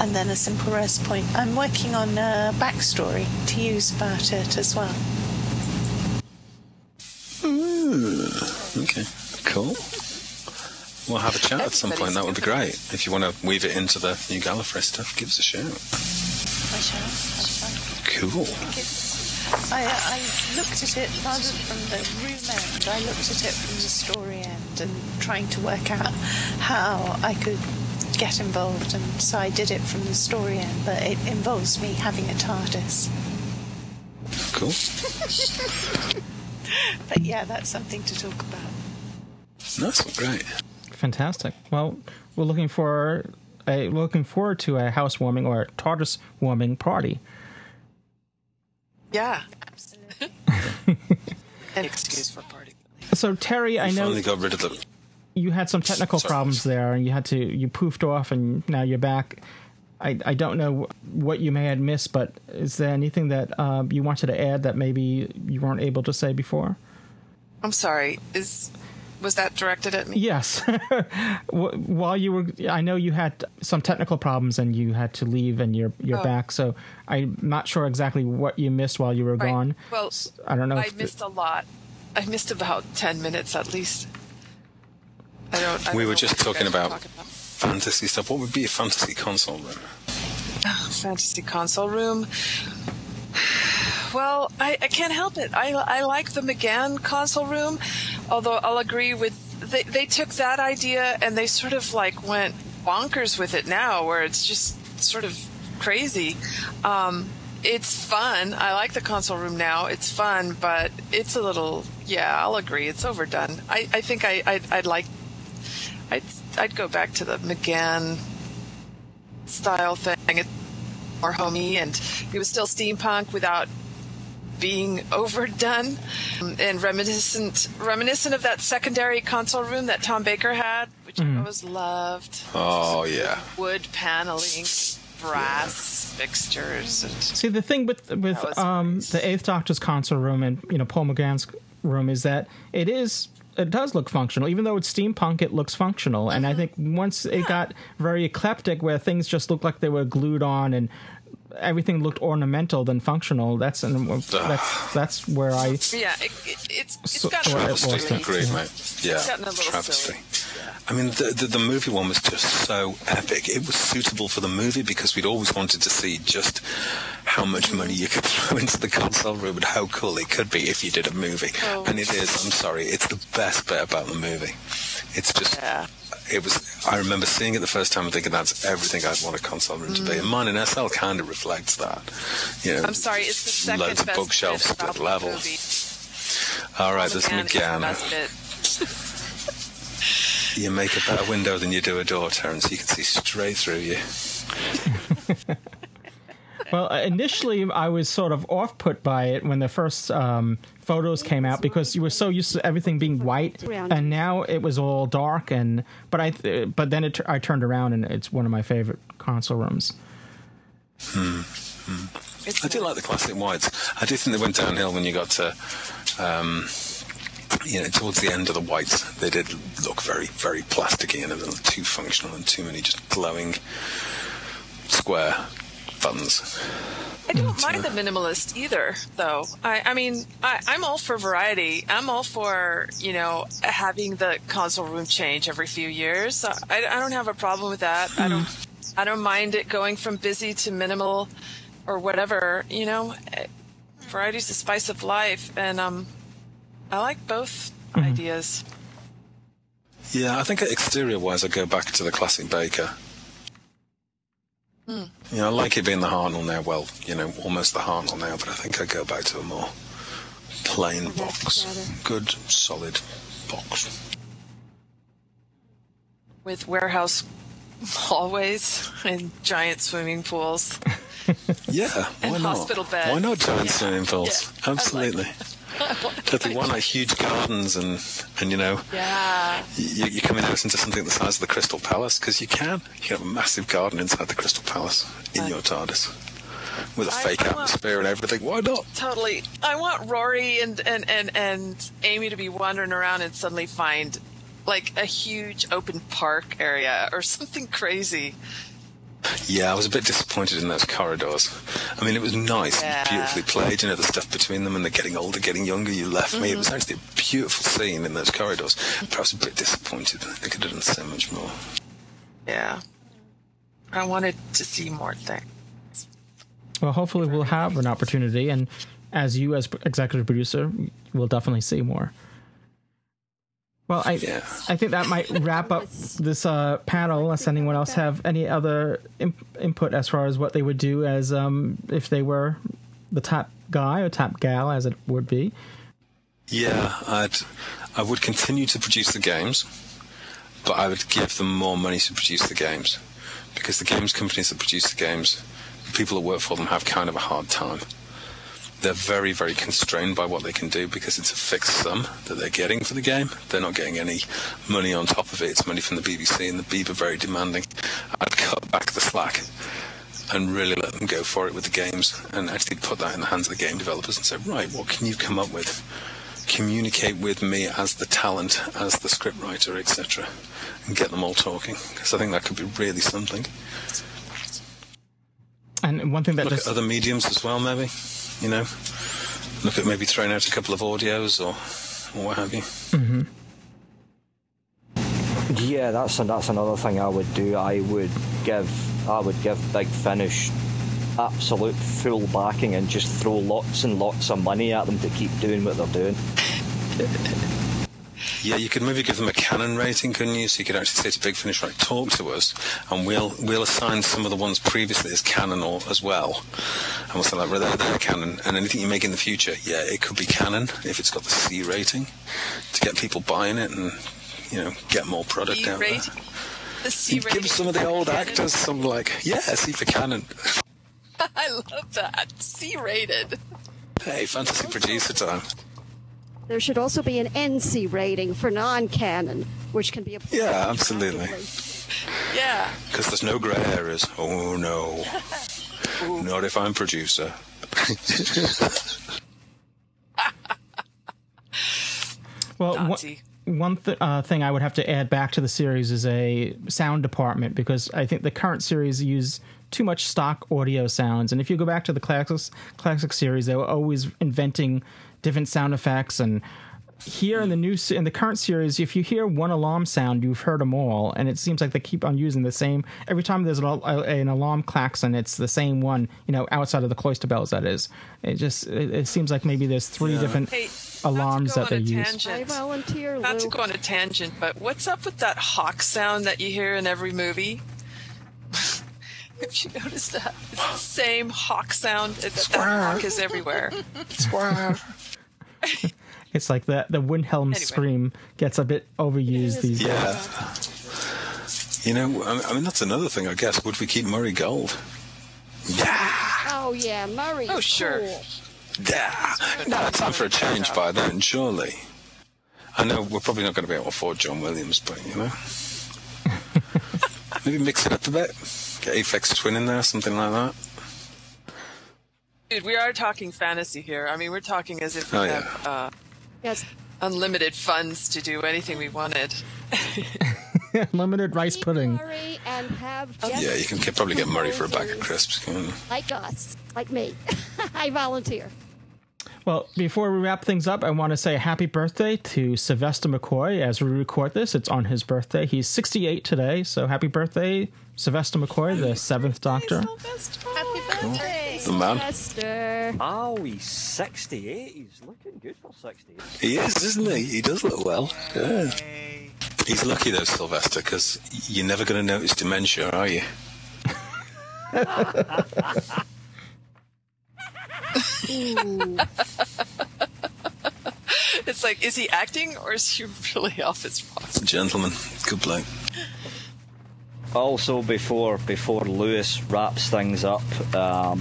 S7: and then a simple rest point. I'm working on a backstory to use about it as well.
S5: Mm, okay, cool. We'll have a chat at some point. That would be great. If you want to weave it into the new Gallifrey stuff, give us a shout.
S7: I shall.
S5: Cool.
S7: I, uh, I looked at it rather from the room end. I looked at it from the story end and trying to work out how I could get involved, and so I did it from the story end. But it involves me having a TARDIS.
S5: Cool.
S7: But yeah, that's something to talk about.
S5: Nice, great.
S1: Fantastic. Well, we're looking for a looking forward to a housewarming or a TARDIS warming party.
S9: Yeah. Absolutely. An excuse for party.
S1: So Terry, I know
S5: finally got rid of the.
S1: you had some technical
S5: Sorry.
S1: problems there, and you had to you poofed off, and now you're back. I, I don't know what you may have missed, but is there anything that uh, you wanted to add that maybe you weren't able to say before?
S9: I'm sorry. Is was that directed at me?
S1: Yes. While you were, I know you had some technical problems and you had to leave, and you're you're
S9: Oh.
S1: back. So I'm not sure exactly what you missed while you were
S9: Right.
S1: gone.
S9: Well,
S1: I don't know.
S9: I
S1: if
S9: missed a lot. I missed about ten minutes at least. I don't. I
S5: We
S9: don't
S5: were
S9: know
S5: just talking about
S9: talking about.
S5: fantasy stuff. What would be a fantasy console room?
S9: fantasy console room. Well, I, I can't help it. I, I like the McGann console room, although I'll agree with they, they took that idea and they sort of like went bonkers with it now, where it's just sort of crazy. Um, it's fun. I like the console room now. It's fun, but it's a little yeah. I'll agree. It's overdone. I, I think I I'd, I'd like I'd I'd go back to the McGann style thing. More homey, and it was still steampunk without being overdone and reminiscent reminiscent of that secondary console room that Tom Baker had, which I always loved.
S5: Oh yeah.
S9: Wood paneling, brass fixtures, and
S1: See, the thing with with um, the Eighth Doctor's console room and you know Paul McGann's room is that it is it does look functional, even though it's steampunk. It looks functional, and I mm-hmm. think once it got very eclectic, where things just looked like they were glued on and everything looked ornamental than functional. That's and that's that's where I
S9: yeah, it, it, it's it's
S1: So-
S9: gotten
S1: or
S9: a
S1: it
S9: little
S1: was
S9: silly.
S5: Agreed, mate. Yeah,
S9: It's gotten a little
S5: travesty.
S9: silly.
S5: I mean, the, the the movie one was just so epic. It was suitable for the movie because we'd always wanted to see just how much money you could throw into the console room and how cool it could be if you did a movie.
S9: Oh.
S5: And it is. I'm sorry, it's the best bit about the movie. It's just. It was. I remember seeing it the first time and thinking that's everything I'd want a console room to be. And mine in SL kind of reflects that. You know,
S9: Mm. I'm sorry, it's the second
S5: loads of bookshelves,
S9: bit about
S5: split
S9: the
S5: level.
S9: movie.
S5: All right, there's
S9: McGann is the
S5: McGann.
S9: best bit.
S5: You make a better window than you do a door, Terence. You can see straight through you.
S1: Well, uh, initially I was sort of off put by it when the first um, photos came out because you were so used to everything being white, and now it was all dark. And but I but then it, I turned around and it's one of my favorite console rooms.
S5: Hmm. I do like the classic whites. I do think they went downhill when you got to, um, you know, towards the end of the whites. They did look very, very plasticky and a little too functional and too many just glowing square buttons.
S9: I don't mind the minimalist either, though. I, I mean, I, I'm all for variety. I'm all for you know having the console room change every few years. I, I don't have a problem with that. I don't. I don't mind it going from busy to minimal, or whatever. You know, Eh, variety's the spice of life, and um, I like both ideas.
S5: Yeah, I think exterior wise, I go back to the classic Baker.
S9: Mm.
S5: You know, I like it being the Hartnell now. Well, you know, almost the Hartnell now, but I think I go back to a more plain box. Good, solid box.
S9: with warehouse hallways and giant swimming pools.
S5: Yeah, why
S9: And
S5: not?
S9: hospital beds.
S5: Why not giant
S9: Yeah,
S5: swimming pools? Absolutely. Totally. one like huge gardens and and you know
S9: Yeah.
S5: you, you're coming out into something the size of the Crystal Palace because you can. You have a massive garden inside the Crystal Palace in your TARDIS with a
S9: I-
S5: fake
S9: I want-
S5: atmosphere and everything. Why not?
S9: Totally. I want Rory and, and, and, and Amy to be wandering around and suddenly find like a huge open park area or something crazy.
S5: Yeah, I was a bit disappointed in those corridors. I mean, it was nice,
S9: Yeah.
S5: beautifully played. You know, the stuff between them and they're getting older, getting younger. You left me. It was
S9: Mm-hmm.
S5: actually a beautiful scene in those corridors. But I was a bit disappointed. They could have done so much more.
S9: Yeah. I wanted to see more things.
S1: Well, hopefully we'll have an opportunity, and as you as executive producer, we'll definitely see more. Well, I I think that might wrap up this uh, panel. Unless anyone else have any other imp- input as far as what they would do as um, if they were the top guy or top gal, as it would be.
S5: Yeah, I'd I would continue to produce the games, but I would give them more money to produce the games because the games companies that produce the games, the people that work for them have kind of a hard time. They're very, very constrained by what they can do because it's a fixed sum that they're getting for the game. They're not getting any money on top of it. It's money from the BBC, and the Beeb are very demanding. I'd cut back the slack and really let them go for it with the games and actually put that in the hands of the game developers and say, right, what can you come up with? Communicate with me as the talent, as the scriptwriter, etc., and get them all talking. Because I think that could be really something.
S1: And one thing that
S5: Look at other mediums as well, maybe. You know, look at maybe throwing out a couple of audios or, or what have you.
S1: hmm
S6: Yeah, that's that's another thing I would do. I would give I would give Big Finish absolute full backing and just throw lots and lots of money at them to keep doing what they're doing.
S5: Yeah, you could maybe give them a canon rating, couldn't you? So you could actually say to Big Finish, right, talk to us, and we'll we'll assign some of the ones previously as canon or as well, and we'll say like, well, they're, they're canon, and anything you make in the future, yeah, it could be canon if it's got the C rating to get people buying it and you know get more product
S9: C
S5: out there.
S9: The C rating.
S5: give some of the old actors some like, yeah, C for canon.
S9: I love that. C rated.
S5: Hey, fantasy producer time.
S13: There should also be an NC rating for non-canon, which can be applied.
S5: Yeah, absolutely.
S9: Yeah.
S5: Because there's no grey areas. Oh no, not if I'm producer.
S1: Well, one,
S9: Naughty.
S1: one th- uh, thing I would have to add back to the series is a sound department because I think the current series use too much stock audio sounds. And if you go back to the classics classic series, they were always inventing different sound effects. And here in the new in the current series, if you hear one alarm sound, you've heard them all. And it seems like they keep on using the same every time there's an, an alarm klaxon. It's the same one, you know, outside of the cloister bells. That is. It just it, it seems like maybe there's three
S9: Yeah.
S1: different
S9: Hey,
S1: alarms
S9: Go
S1: that
S9: on
S1: they use.
S9: tangent.
S13: I volunteer,
S9: Not to go on a tangent, but what's up with that hawk sound that you hear in every movie? Have you noticed that? It's the same hawk sound. That, that hawk is everywhere.
S1: It's like the the Wilhelm
S9: Anyway.
S1: scream gets a bit overused these days.
S5: Yeah. You know, I mean- that's another thing, I guess. Would we keep Murray Gold? Yeah.
S13: Oh yeah, Murray.
S9: Oh, sure.
S13: Cool.
S5: Yeah. No, time for a change by then, surely. I know we're probably not going to be able to afford John Williams, but, you know. Maybe mix it up a bit. Get Aphex Twin in there, something like that.
S9: Dude, we are talking fantasy here. I mean, we're talking as if we
S5: Oh,
S9: have uh,
S13: Yes.
S9: unlimited funds to do anything we wanted.
S1: Limited rice pudding.
S13: And have
S5: Yeah, you can get, probably get Murray for a bag of crisps.
S13: like us, like me. I volunteer.
S1: Well, before we wrap things up, I want to say happy birthday to Sylvester McCoy. As we record this, it's on his birthday. He's 68 today, so happy birthday, Sylvester McCoy, the seventh Doctor.
S7: Happy birthday.
S5: The man.
S13: Sylvester.
S6: Oh, he's 68. He's looking good for 68.
S5: He is, isn't he? He does look well. Yeah. He's lucky though, Sylvester, because you're never going to notice dementia, are you?
S9: It's like, is he acting or is he really off his rocker?
S5: Gentleman, good bloke.
S6: Also, before before Louis wraps things up, um,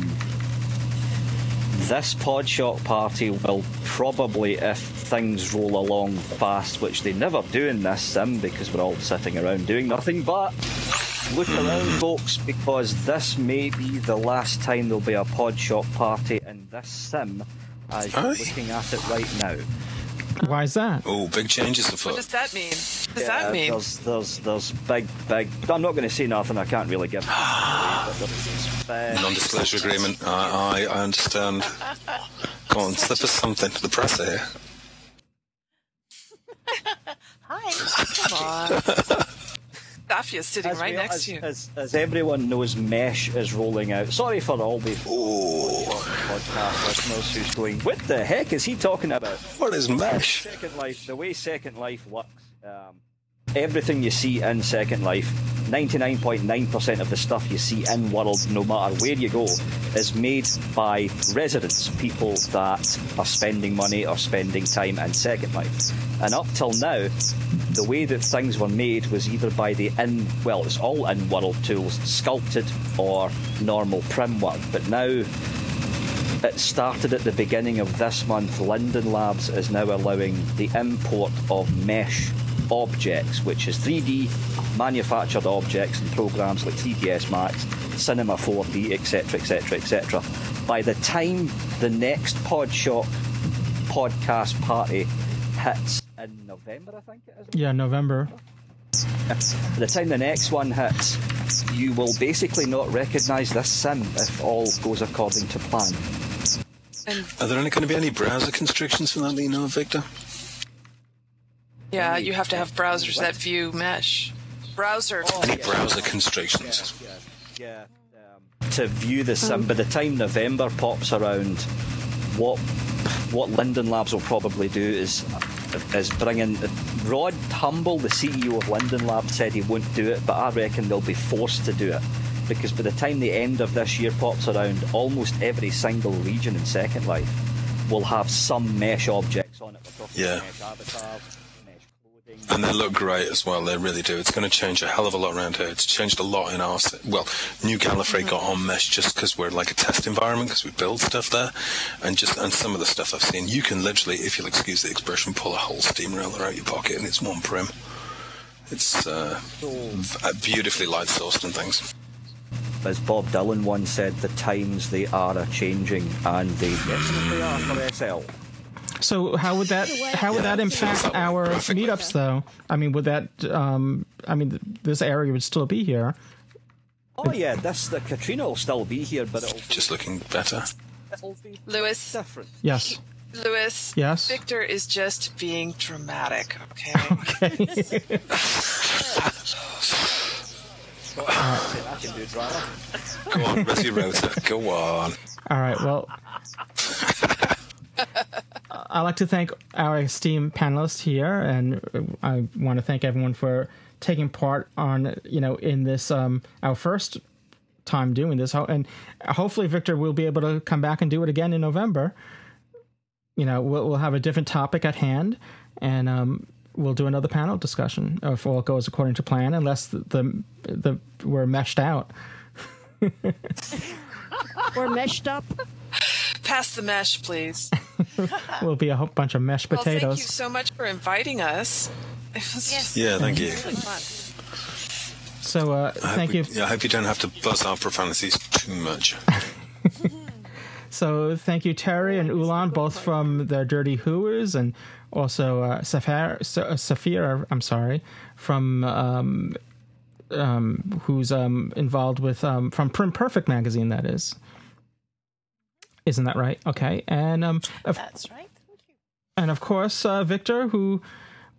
S6: this Podshock party will probably, if things roll along fast, which they never do in this sim because we're all sitting around doing nothing but look around, folks, because this may be the last time there'll be a Podshock party in this sim as you're
S5: Aye.
S6: looking at it right now.
S1: Why is that?
S5: Oh, big changes
S9: What does that mean? What does
S6: Yeah,
S9: that mean?
S6: There's, there's, there's big, big. I'm not going to say nothing. I can't really give. but
S5: Non-disclosure agreement. I, I, I understand. Go on, slip us something to the press here.
S7: Hi.
S9: Come on. Saffia's sitting
S6: as
S9: right
S6: we-
S9: next
S6: as,
S9: to you.
S6: As, as everyone knows, Mesh is rolling out. Sorry for all the
S5: Oh,
S6: podcast listeners who's going, what the heck is he talking about?
S5: what is mesh?
S6: Second Life, the way Second Life works, um, everything you see in Second Life, 99.9% of the stuff you see in World, no matter where you go, is made by residents, people that are spending money or spending time in Second Life. And up till now, the way that things were made was either by the in, well, it's all in world tools, sculpted or normal prim work. But now it started at the beginning of this month. Linden Labs is now allowing the import of mesh objects, which is 3D manufactured objects and programs like 3ds Max, Cinema 4D, etc., etc., etc. By the time the next Podshock podcast party hits in November, I think it is.
S1: Yeah, November.
S6: By the time the next one hits, you will basically not recognise this sim if all goes according to plan.
S5: Are there only going to be any browser constrictions for that, do you know, Victor?
S9: Yeah, you have to have browsers that view mesh. Browser.
S5: Any browser constrictions?
S6: Yeah. Um, to view the sim, by the time November pops around, what what Linden Labs will probably do is is bring in Rod Humble, the CEO of Linden Labs, said he won't do it, but I reckon they'll be forced to do it because by the time the end of this year pops around, almost every single region in Second Life will have some mesh objects on it.
S5: Yeah. And they look great as well. They really do. It's going to change a hell of a lot around here. It's changed a lot in our. Well, New Gallifrey got on mesh just because we're like a test environment because we build stuff there, and just and some of the stuff I've seen, you can literally, if you'll excuse the expression, pull a whole steamroller out your pocket and it's one prim. It's uh, beautifully light sourced and things.
S6: as Bob Dylan once said, the times they are a changing, and they definitely are for SL.
S1: So how would that how would that impact our meetups though? I mean, would that um I mean th- this area would still be here.
S6: Oh yeah, this the Katrina will still be here, but it'll
S5: just looking better.
S6: It'll be
S9: Louis.
S6: different.
S1: Yes.
S9: Louis.
S1: Yes?
S9: Victor is just being dramatic. Okay.
S1: Okay.
S6: I can do drama.
S5: Go on, Resi Rota. Go on.
S1: All right. Well, I'd like to thank our esteemed panelists here, and I want to thank everyone for taking part on you know in this um our first time doing this, and hopefully Victor will be able to come back and do it again in November. You know, we'll, we'll have a different topic at hand, and um, we'll do another panel discussion if all goes according to plan, unless the the, the we're meshed out.
S13: We're meshed up.
S9: Pass the mesh, please.
S1: We'll be a whole bunch of mashed potatoes.
S9: Well,
S1: potatoes.
S9: thank you so much for inviting us.
S7: Yes.
S5: Yeah, thank you.
S9: really.
S1: So uh,
S5: I hope
S1: thank
S5: we-
S1: you.
S5: Yeah, I hope you don't have to buzz our profanities too much.
S1: So thank you, Terry and Oolon, both from the Dirty Hooers, and also uh, Safar, uh, Safira. I'm sorry, from um, um, who's um, involved with um, from Prim Perfect magazine. That is, isn't that right? Okay, and um, of,
S7: That's right.
S1: and of course uh, Victor, who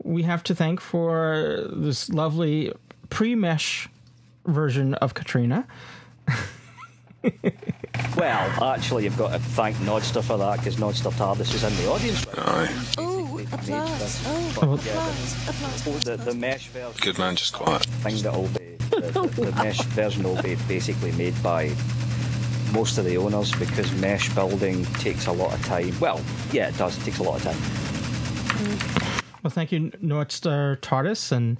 S1: we have to thank for this lovely pre-mesh version of Katrina.
S6: Well, actually, you've got to thank Nodster for that because Nodster Tardis was in the audience.
S5: Aye.
S7: Oh, applause. Oh,
S1: Well,
S7: applause. Applause.
S6: The, the mesh version
S5: Good man, just quiet.
S6: thing that'll be the, the, the mesh version will be basically made by most of the owners because mesh building takes a lot of time. Well, yeah, it does. It takes a lot of time.
S1: Well, thank you, Northstar TARDIS, and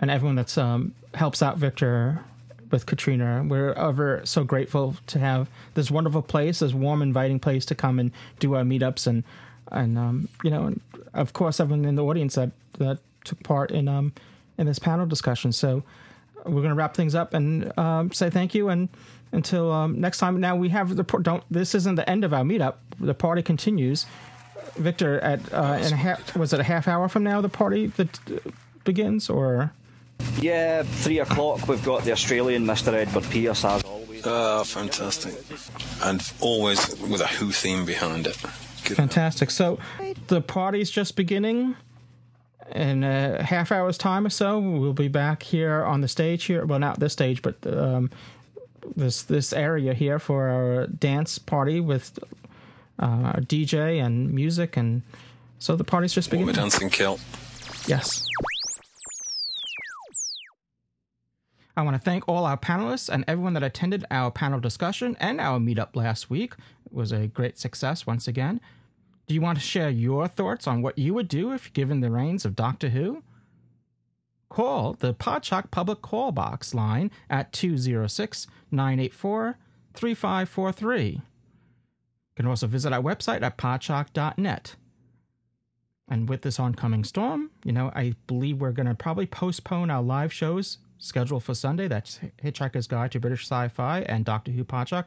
S1: and everyone that's um, helps out Victor with Katrina. We're ever so grateful to have this wonderful place, this warm, inviting place to come and do our meetups, and and um, you know, and of course, everyone in the audience that that took part in um in this panel discussion. So we're going to wrap things up and um, say thank you and until um, next time. Now we have the don't. This isn't the end of our meetup. The party continues. Victor, at uh, in a half, was it a half hour from now the party that uh, begins, or
S6: Yeah, three o'clock. We've got the Australian Mr. Edward Pierce as always.
S5: Oh, fantastic. And always with a Who theme behind it. Good.
S1: fantastic? So the party's just beginning. In a half hour's time or so, we'll be back here on the stage here. Well, not this stage, but um, this this area here for our dance party with uh, our DJ and music, and so the party's just
S5: Warmer
S1: beginning.
S5: dancing kilt.
S1: Yes. I want to thank all our panelists and everyone that attended our panel discussion and our meetup last week. It was a great success once again. Do you want to share your thoughts on what you would do if given the reins of Doctor Who? Call the Podshock Public Call Box line at 206 984 3543. You can also visit our website at podshock.net. And with this oncoming storm, you know, I believe we're going to probably postpone our live shows scheduled for Sunday. That's Hitchhiker's Guide to British Sci-Fi and Doctor Who Podshock,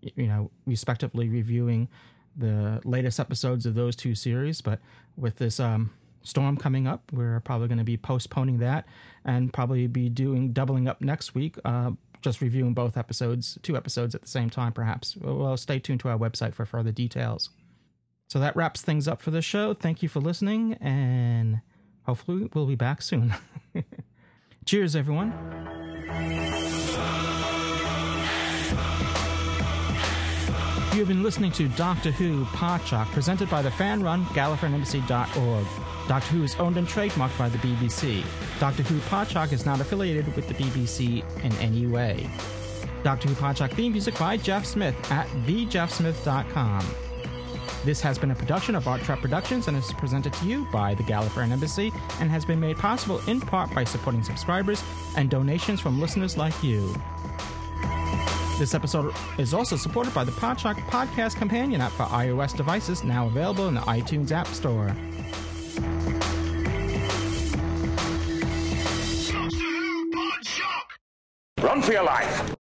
S1: you know, respectively reviewing the latest episodes of those two series. But with this um, storm coming up, we're probably going to be postponing that and probably be doing doubling up next week. Uh, just reviewing both episodes, two episodes at the same time, perhaps. Well, stay tuned to our website for further details. So that wraps things up for the show. Thank you for listening, and hopefully, we'll be back soon. Cheers, everyone. You have been listening to Doctor Who Podshock, presented by the fan run GallifreyanEmbassy.org. Doctor Who is owned and trademarked by the BBC. Doctor Who Podshock is not affiliated with the BBC in any way. Doctor Who Podshock theme music by Jeff Smith at thejeffsmith.com. This has been a production of Art Trap Productions and is presented to you by the Gallifreyan Embassy and has been made possible in part by supporting subscribers and donations from listeners like you. This episode is also supported by the Podshock Podcast Companion app for iOS devices, now available in the iTunes App Store.
S14: Run for your life!